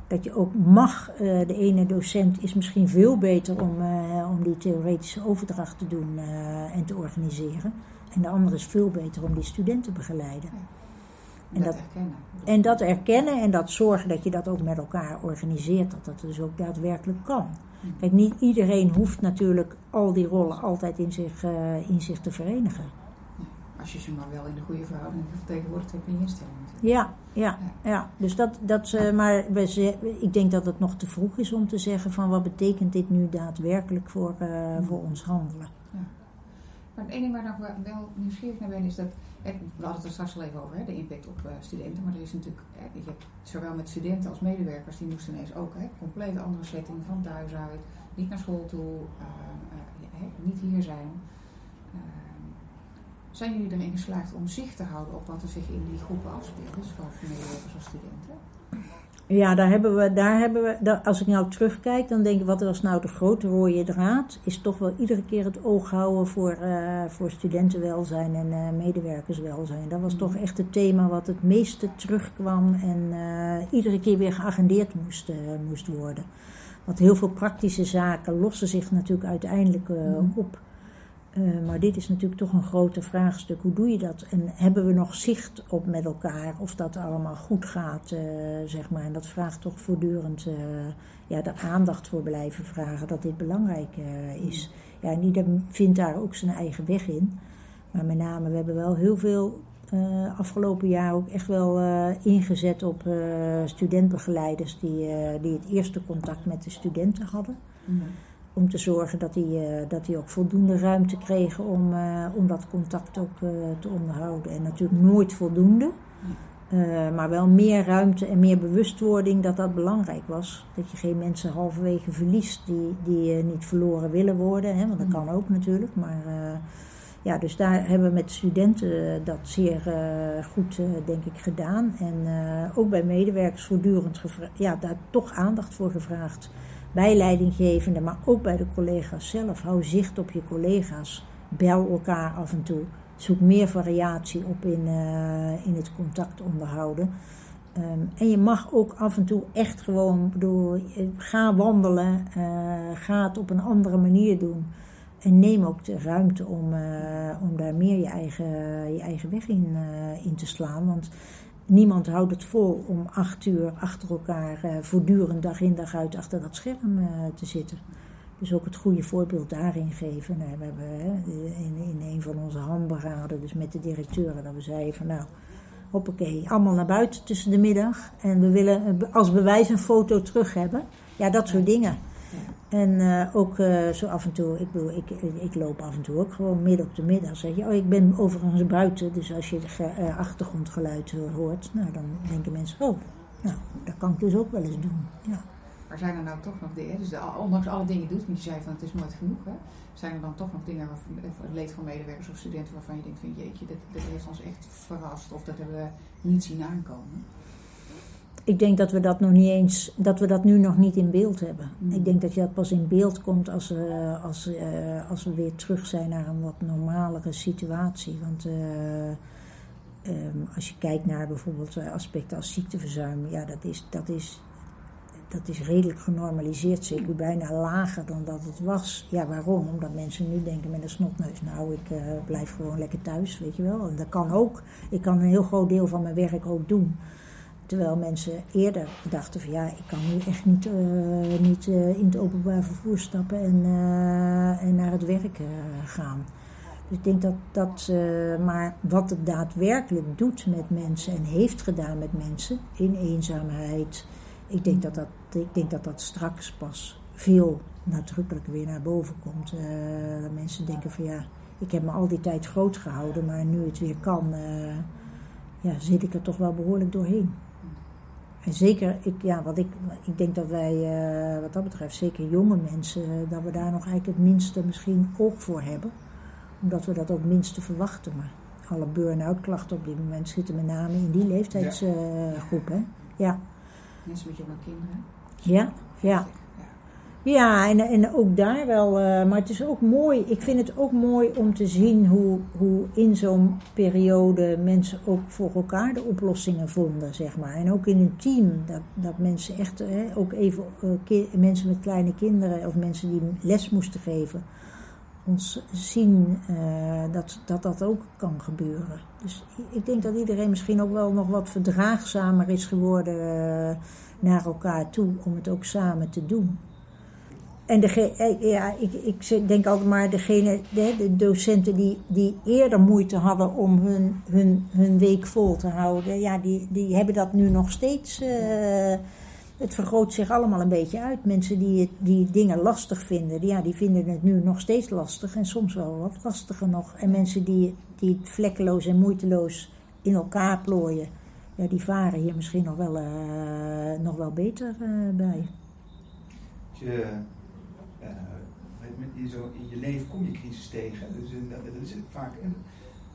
Dat je ook mag. Uh, de ene docent is misschien veel beter om, uh, om die theoretische overdracht te doen uh, en te organiseren. En de andere is veel beter om die studenten te begeleiden. En dat, dat, erkennen. En dat erkennen en dat zorgen dat je dat ook met elkaar organiseert. Dat dat dus ook daadwerkelijk kan. Kijk, niet iedereen hoeft natuurlijk al die rollen altijd in zich, in zich te verenigen. Als je ze maar wel in de goede verhouding vertegenwoordigt hebt in je instelling. Ja, ja, ja, ja. Dus dat, dat, uh, maar we, ik denk dat het nog te vroeg is om te zeggen van wat betekent dit nu daadwerkelijk voor, uh, voor ons handelen. Ja. Maar één ding waar ik nog wel nieuwsgierig naar ben is dat, we hadden het er straks al even over, hè, de impact op uh, studenten. Maar er is natuurlijk, je hebt zowel met studenten als medewerkers, die moesten ineens ook, hè, compleet andere setting van thuis uit, niet naar school toe, niet hier zijn. Zijn jullie erin geslaagd om zicht te houden op wat er zich in die groepen afspeelt, dus van medewerkers als studenten? Ja, daar hebben we, daar hebben we, als ik nou terugkijk, dan denk ik, wat was nou de grote rode draad? Is toch wel iedere keer het oog houden voor, uh, voor studentenwelzijn en uh, medewerkerswelzijn. Dat was toch echt het thema wat het meeste terugkwam en uh, iedere keer weer geagendeerd moest, moest worden. Want heel veel praktische zaken lossen zich natuurlijk uiteindelijk mm. op. Uh, maar dit is natuurlijk toch een groter vraagstuk. Hoe doe je dat? En hebben we nog zicht op met elkaar of dat allemaal goed gaat, uh, zeg maar. En dat vraagt toch voortdurend uh, ja, de aandacht voor blijven vragen dat dit belangrijk is. Ja, en ieder vindt daar ook zijn eigen weg in. Maar met name, we hebben wel heel veel afgelopen jaar ook echt wel ingezet op studentbegeleiders die, die het eerste contact met de studenten hadden. Om te zorgen dat die, uh, dat die ook voldoende ruimte kregen om, uh, om dat contact ook uh, te onderhouden. En natuurlijk nooit voldoende, maar wel meer ruimte en meer bewustwording dat dat belangrijk was. Dat je geen mensen halverwege verliest die, die niet verloren willen worden, hè, want dat kan ook natuurlijk. Maar ja, dus daar hebben we met studenten dat zeer goed, denk ik, gedaan. En ook bij medewerkers voortdurend ja, daar toch aandacht voor gevraagd bij leidinggevenden, maar ook bij de collega's zelf. Hou zicht op je collega's. Bel elkaar af en toe. Zoek meer variatie op in, uh, in het contact onderhouden. Um, en je mag ook af en toe echt gewoon, bedoel, ga wandelen, uh, ga het op een andere manier doen. En neem ook de ruimte om, om daar meer je eigen, je eigen weg in, in te slaan. Want niemand houdt het vol om acht uur achter elkaar uh, voortdurend dag in dag uit achter dat scherm uh, te zitten. Dus ook het goede voorbeeld daarin geven. Nou, we hebben in, in een van onze handberaden, dus met de directeuren, dat we zeiden van nou, hoppakee, allemaal naar buiten tussen de middag. En we willen als bewijs een foto terug hebben. Ja, dat soort dingen. En uh, ook uh, zo af en toe, ik, bedoel, ik, ik loop af en toe ook gewoon midden op de middag. Zeg je, oh, ik ben overigens buiten, dus als je de achtergrondgeluid hoort, nou, dan denken mensen, oh, nou, dat kan ik dus ook wel eens doen. Ja. Maar zijn er nou toch nog dingen, dus ondanks alle dingen doet, want je zei van het is nooit genoeg, hè? zijn er dan toch nog dingen, waar, leed van medewerkers of studenten, waarvan je denkt van jeetje, dit, dit heeft ons echt verrast of dat hebben we niet zien aankomen? Ik denk dat we dat nog niet eens, dat we dat nu nog niet in beeld hebben. Mm. Ik denk dat je dat pas in beeld komt als, uh, als, uh, als we weer terug zijn naar een wat normalere situatie. Want uh, um, als je kijkt naar bijvoorbeeld aspecten als ziekteverzuim, ja, dat is, dat is, dat is redelijk genormaliseerd, zeker bijna lager dan dat het was. Ja, waarom? Omdat mensen nu denken met een snotneus, nou, ik blijf gewoon lekker thuis, weet je wel. En dat kan ook. Ik kan een heel groot deel van mijn werk ook doen. Terwijl mensen eerder dachten van ja, ik kan nu echt niet, eh, niet eh, in het openbaar vervoer stappen en, eh, en naar het werk gaan. Dus ik denk dat dat, maar wat het daadwerkelijk doet met mensen en heeft gedaan met mensen in eenzaamheid, ik denk dat dat, ik denk dat, dat straks pas veel nadrukkelijker weer naar boven komt. Dat mensen denken van ja, ik heb me al die tijd groot gehouden, maar nu het weer kan, ja, zit ik er toch wel behoorlijk doorheen. En zeker, ik, ja, wat ik, ik denk dat wij, eh, wat dat betreft, zeker jonge mensen, eh, dat we daar nog eigenlijk het minste misschien oog voor hebben. Omdat we dat ook minste verwachten. Maar alle burn-out klachten op dit moment zitten met name in die leeftijdsgroep. hè? Ja, Mensen met jonge kinderen. ja, ja. Ja, en, en ook daar wel. eh, maar het is ook mooi. Ik vind het ook mooi om te zien hoe, hoe in zo'n periode mensen ook voor elkaar de oplossingen vonden, zeg maar. En ook in een team. Dat, dat mensen echt, eh, ook even eh, mensen met kleine kinderen of mensen die les moesten geven, ons zien dat, dat dat ook kan gebeuren. Dus ik denk dat iedereen misschien ook wel nog wat verdraagzamer is geworden naar elkaar toe om het ook samen te doen. En dege, eh, ja, ik, ik denk altijd maar, degene, de, de docenten die, die eerder moeite hadden om hun, hun, hun week vol te houden, ja, die, die hebben dat nu nog steeds. eh, het vergroot zich allemaal een beetje uit. Mensen die, die dingen lastig vinden, die, ja, die vinden het nu nog steeds lastig en soms wel wat lastiger nog. En mensen die, die het vlekkeloos en moeiteloos in elkaar plooien, ja, die varen hier misschien nog wel, eh, nog wel beter eh, bij. In, zo, in je leven kom je crisis tegen. Dus in, dat, is vaak, en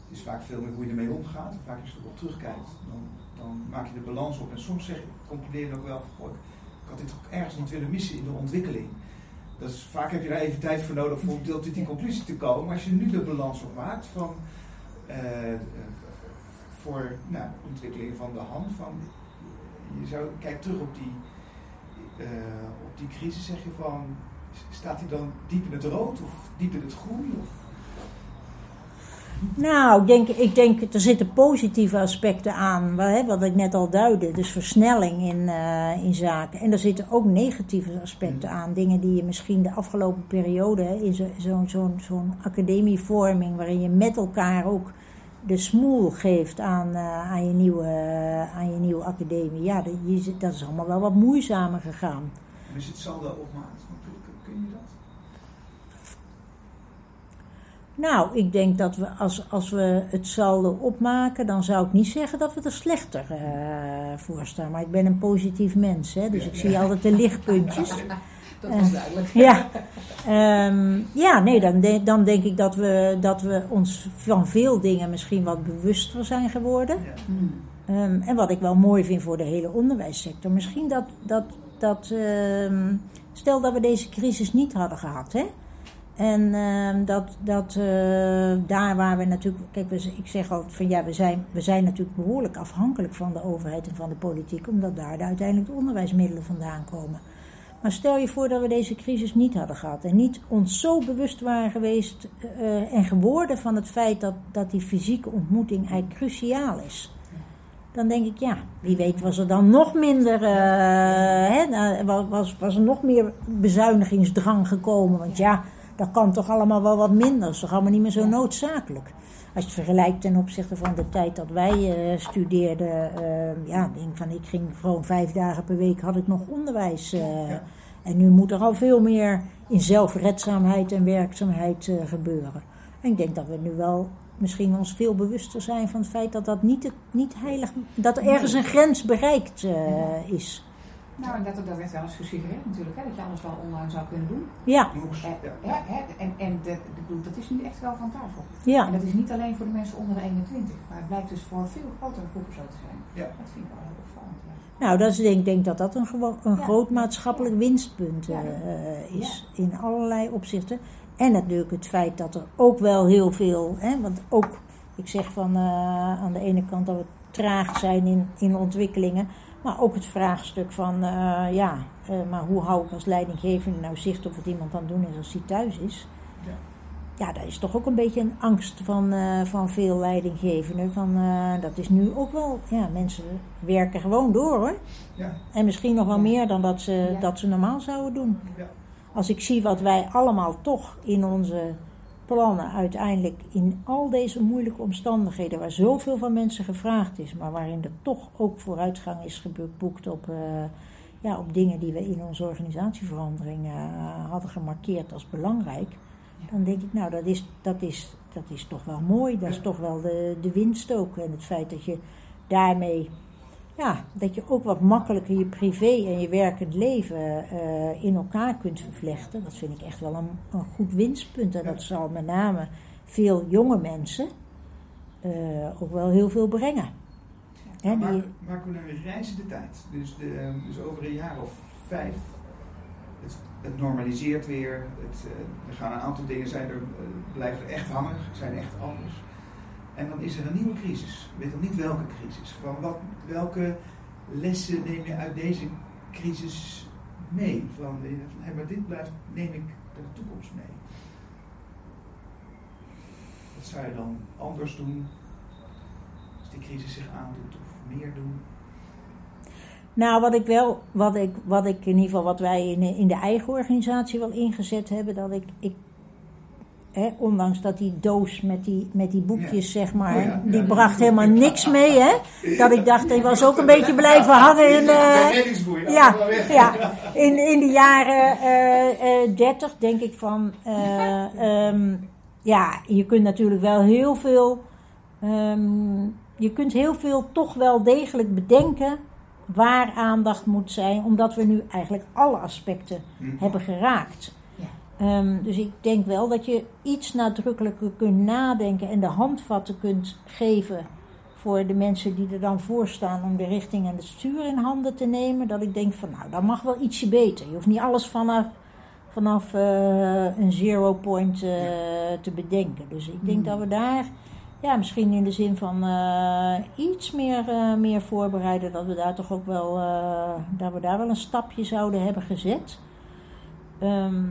het is vaak veel meer hoe je ermee omgaat. En vaak als je erop terugkijkt, dan, dan maak je de balans op. En soms zeg concludeer je ook wel van, goh, ik had dit ook ergens niet willen missen in de ontwikkeling. Vaak heb je daar even tijd voor nodig om tot die conclusie te komen. Maar als je nu de balans op maakt van eh, eh, voor nou, de ontwikkeling van de hand, van, je zou, kijk terug op die, eh, op die crisis, zeg je van, staat hij dan diep in het rood of diep in het groen? Of, Nou, ik denk, ik denk er zitten positieve aspecten aan, wat, hè, wat ik net al duidde. Dus versnelling in, eh, in zaken. En er zitten ook negatieve aspecten aan. Dingen die je misschien de afgelopen periode, hè, in zo- zo'n zo'n zo'n academievorming, waarin je met elkaar ook de smoel geeft aan, eh, aan, je, nieuwe, aan je nieuwe academie. Ja, dat, je, zit- dat is allemaal wel wat moeizamer gegaan. je het saldo opmaakt, van, kun, kun je dat? Nou, ik denk dat we als, als we het saldo opmaken, dan zou ik niet zeggen dat we er slechter eh, voor staan. Maar ik ben een positief mens, hè, dus Ja, ik ja. zie altijd de lichtpuntjes. Dat was duidelijk. Ja, Ehm, ja nee, dan, de- dan denk ik dat we, dat we ons van veel dingen misschien wat bewuster zijn geworden. Ja. Ehm, en wat ik wel mooi vind voor de hele onderwijssector. Misschien dat, dat, dat ehm, stel dat we deze crisis niet hadden gehad. Hè? En ehm, dat, dat eh, daar waar we natuurlijk. Kijk, ik zeg altijd van ja, we zijn, we zijn natuurlijk behoorlijk afhankelijk van de overheid en van de politiek, omdat daar de uiteindelijk de onderwijsmiddelen vandaan komen. Maar stel je voor dat we deze crisis niet hadden gehad en niet ons zo bewust waren geweest eh, en geworden van het feit dat, dat die fysieke ontmoeting eigenlijk cruciaal is. Dan denk ik, ja, wie weet was er dan nog minder, eh, hè, nou, wa- was, was er nog meer bezuinigingsdrang gekomen. Want ja, dat kan toch allemaal wel wat minder. Dat is toch allemaal niet meer zo noodzakelijk. Als je het vergelijkt ten opzichte van de tijd dat wij eh, studeerden. eh, ja, denk van, ik ging gewoon vijf dagen per week had ik nog onderwijs. Ja. En nu moet er al veel meer in zelfredzaamheid en werkzaamheid gebeuren. En ik denk dat we nu wel misschien ons veel bewuster zijn van het feit dat dat niet, het, niet heilig, dat er ergens een grens bereikt eh, is. Nou, en dat, dat werd wel eens gesuggereerd natuurlijk, hè, dat je alles wel online zou kunnen doen. Ja, Eh, ja. hè, hè, en en bedoel, dat is nu echt wel van tafel. ja. En dat is niet alleen voor de mensen onder de 21, maar het blijkt dus voor veel grotere groepen zo te zijn. Ja. Dat vind ik wel heel opvallend. Ja. Nou, dat is, ik denk, denk dat dat een, gewo- een Ja. groot maatschappelijk winstpunt eh, Ja. eh, is in allerlei opzichten. En natuurlijk het feit dat er ook wel heel veel, hè, want ook, ik zeg van eh, aan de ene kant dat we traag zijn in, in ontwikkelingen, maar ook het vraagstuk van, eh, ja, eh, maar hoe hou ik als leidinggevende nou zicht op wat iemand aan het doen is als hij thuis is? Ja. ja, dat is toch ook een beetje een angst van, eh, van veel leidinggevenden. Van, eh, dat is nu ook wel, ja, mensen werken gewoon door hoor. Ja. En misschien nog wel Ja. meer dan dat ze, Ja. dat ze normaal zouden doen. Ja. Als ik zie wat wij allemaal toch in onze plannen uiteindelijk in al deze moeilijke omstandigheden, waar zoveel van mensen gevraagd is, maar waarin er toch ook vooruitgang is geboekt op, eh, ja, op dingen die we in onze organisatieverandering eh, hadden gemarkeerd als belangrijk. Dan denk ik, nou, dat is, dat is, dat is toch wel mooi. Dat is toch wel de, de winst ook. En het feit dat je daarmee, ja, dat je ook wat makkelijker je privé en je werkend leven eh, in elkaar kunt vervlechten. Dat vind ik echt wel een, een goed winstpunt. En Ja. dat zal met name veel jonge mensen eh, ook wel heel veel brengen. Hè, Maar die, maken we een reizende tijd? Dus, de, eh, dus over een jaar of vijf, het, het normaliseert weer. Het, eh, er gaan een aantal dingen zijn er, blijven echt hangen, zijn echt anders. En dan is er een nieuwe crisis. Ik weet nog niet welke crisis. Van wat, welke lessen neem je uit deze crisis mee? Van, eh, hey, maar dit blijft, neem ik de toekomst mee. Wat zou je dan anders doen als die crisis zich aandoet of meer doen? Nou, wat ik wel, wat ik, wat ik in ieder geval, wat wij in, in de eigen organisatie wel ingezet hebben, dat ik, ik ondanks dat die doos met die, met die boekjes, zeg maar, Oh ja, die ja, bracht helemaal niks mee, hè. Dat ik dacht, die was ook een beetje blijven hangen in, eh, reddingsboei, ja, weg. ja, in, in de jaren eh eh 30 denk ik van, eh, ehm, ja, je kunt natuurlijk wel heel veel, ehm, je kunt heel veel toch wel degelijk bedenken waar aandacht moet zijn, omdat we nu eigenlijk alle aspecten Hm. hebben geraakt. Ehm, dus ik denk wel dat je iets nadrukkelijker kunt nadenken en de handvatten kunt geven voor de mensen die er dan voor staan om de richting en het stuur in handen te nemen. Dat ik denk van nou, dat mag wel ietsje beter. Je hoeft niet alles vanaf, vanaf eh, een zero point eh, te bedenken. Dus ik denk Hmm. dat we daar, ja, misschien in de zin van eh, iets meer, meer voorbereiden, dat we daar toch ook wel, dat we daar wel een stapje zouden hebben gezet. Ehm,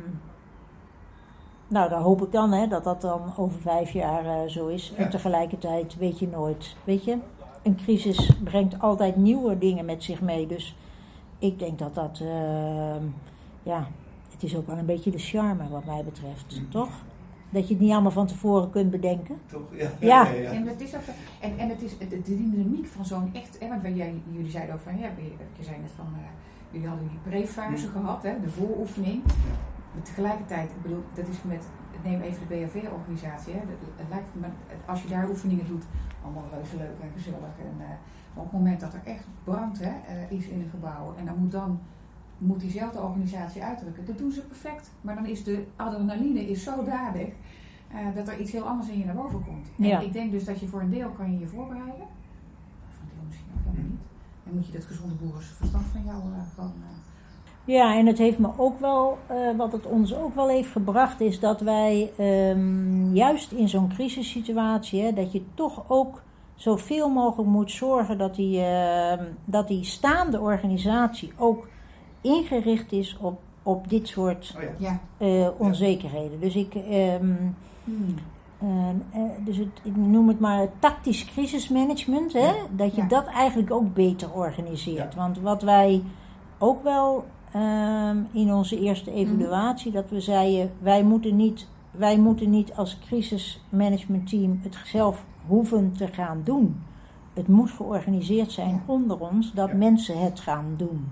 nou, dan hoop ik dan hè, dat dat dan over vijf jaar eh, zo is. Ja. En tegelijkertijd weet je nooit. Weet je, een crisis brengt altijd nieuwe dingen met zich mee. Dus ik denk dat dat, ehm, ja, het is ook wel een beetje de charme wat mij betreft, Mhm. toch? Dat je het niet allemaal van tevoren kunt bedenken. Toch? Ja. Ja. En het is ook, en, en het is de, dynamiek van zo'n echt, hè, want jij, jullie zeiden ook van, ja, je, je zei net van, eh, jullie hadden die pre-fase Mm. gehad, hè, de vooroefening. Maar tegelijkertijd, ik bedoel, dat is met, neem even de BHV-organisatie, hè, dat- het lijkt me, als je daar oefeningen doet, allemaal reuze leuk en gezellig. En, eh, maar op het moment dat er echt brand hè, eh, is in een gebouw, en dan moet dan moet diezelfde organisatie uitdrukken. Dat doen ze perfect, maar dan is de adrenaline is zodanig eh, dat er iets heel anders in je naar boven komt. En ik denk dus dat je voor een deel kan je je voorbereiden. Voor een deel misschien ook helemaal Mhm. niet. En moet je dat gezonde boerenverstand van jou gewoon... eh, Ja, en het heeft me ook wel, eh, wat het ons ook wel heeft gebracht, is dat wij ehm, juist in zo'n crisissituatie, hè, dat je toch ook zoveel mogelijk moet zorgen dat die, ehm, dat die staande organisatie ook ingericht is op, op dit soort Oh ja. ja. eh, onzekerheden. Dus ik. ehm, Hmm. eh, eh, dus het, ik noem het maar tactisch crisismanagement. Hè? Dat je Ja. dat eigenlijk ook beter organiseert. Ja. Want wat wij ook wel ehm, in onze eerste evaluatie, dat we zeiden, wij moeten niet, wij moeten niet als crisismanagementteam het zelf hoeven te gaan doen. Het moet georganiseerd zijn onder ons dat mensen het gaan doen.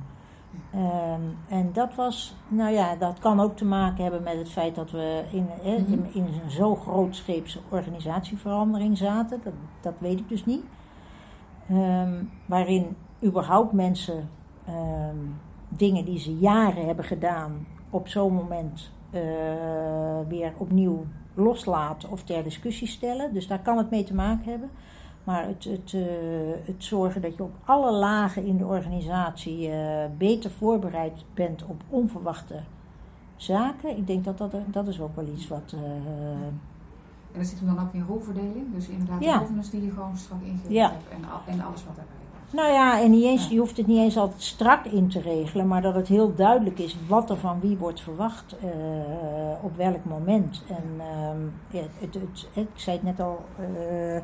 Ehm, en dat was, nou ja, dat kan ook te maken hebben met het feit dat we in, Mhm. in, in een zo grootscheepse organisatieverandering zaten. Dat, dat weet ik dus niet. Ehm, waarin überhaupt mensen dingen die ze jaren hebben gedaan op zo'n moment eh, weer opnieuw loslaten of ter discussie stellen. Dus daar kan het mee te maken hebben. Maar het, het, eh, het zorgen dat je op alle lagen in de organisatie eh, beter voorbereid bent op onverwachte zaken. Ik denk dat dat, dat is ook wel iets wat. En dat zit hem dan ook in rolverdeling. Dus inderdaad Ja. de governance die je gewoon strak ingericht Ja. hebt. En, en alles wat daarbij komt. Nou ja, en niet eens, je hoeft het niet eens altijd strak in te regelen, maar dat het heel duidelijk is wat er van wie wordt verwacht uh, op welk moment. En ehm, ja, het, het, ik zei het net al, uh,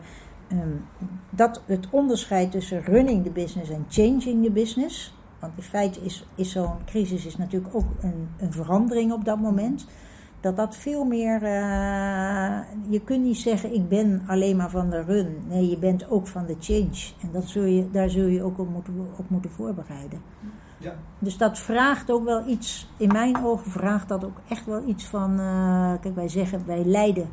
um, dat het onderscheid tussen running the business en changing the business. Want in feite is, is zo'n crisis is natuurlijk ook een, een verandering op dat moment dat dat veel meer. Uh, je kunt niet zeggen: ik ben alleen maar van de run. Nee, je bent ook van de change. En dat zul je, daar zul je ook op moeten, op moeten voorbereiden. Ja. Dus dat vraagt ook wel iets, in mijn ogen vraagt dat ook echt wel iets van. Uh, kijk, wij zeggen, wij leiden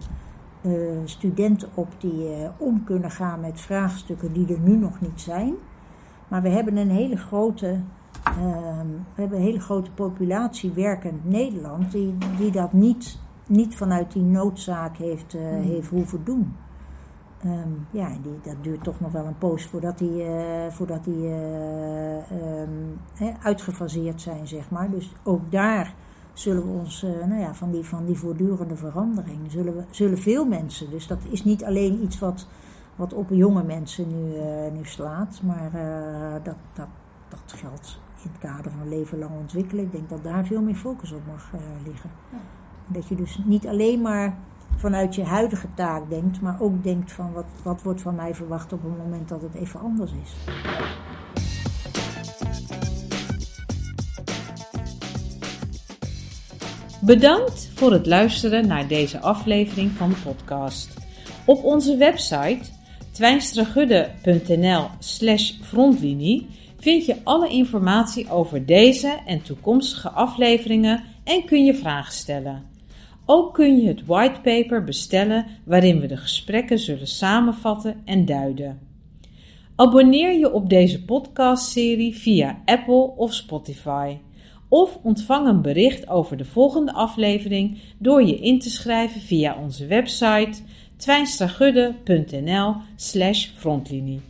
uh, studenten op die om kunnen gaan met vraagstukken die er nu nog niet zijn. Maar we hebben een hele grote we hebben een hele grote populatie werkend Nederland die, die dat niet, niet vanuit die noodzaak heeft, uh, heeft hoeven doen. Um, ja, die, dat duurt toch nog wel een poos voordat die, uh, voordat die uh, um, uitgefaseerd zijn, zeg maar. Dus ook daar zullen we ons, nou ja, van die, van die voortdurende verandering, zullen, we, zullen veel mensen, dus dat is niet alleen iets wat, wat op jonge mensen nu, nu slaat, maar dat, dat, dat geldt in het kader van leven lang ontwikkelen. Ik denk dat daar veel meer focus op mag uh, liggen. Ja. Dat je dus niet alleen maar vanuit je huidige taak denkt, maar ook denkt van wat, wat wordt van mij verwacht op het moment dat het even anders is. Bedankt voor het luisteren naar deze aflevering van de podcast. Op onze website twijnstragudde.nl slash frontlinie vind je alle informatie over deze en toekomstige afleveringen en kun je vragen stellen. Ook kun je het whitepaper bestellen waarin we de gesprekken zullen samenvatten en duiden. Abonneer je op deze podcastserie via Apple of Spotify. Of ontvang een bericht over de volgende aflevering door je in te schrijven via onze website twijnstragudde.nl frontlinie.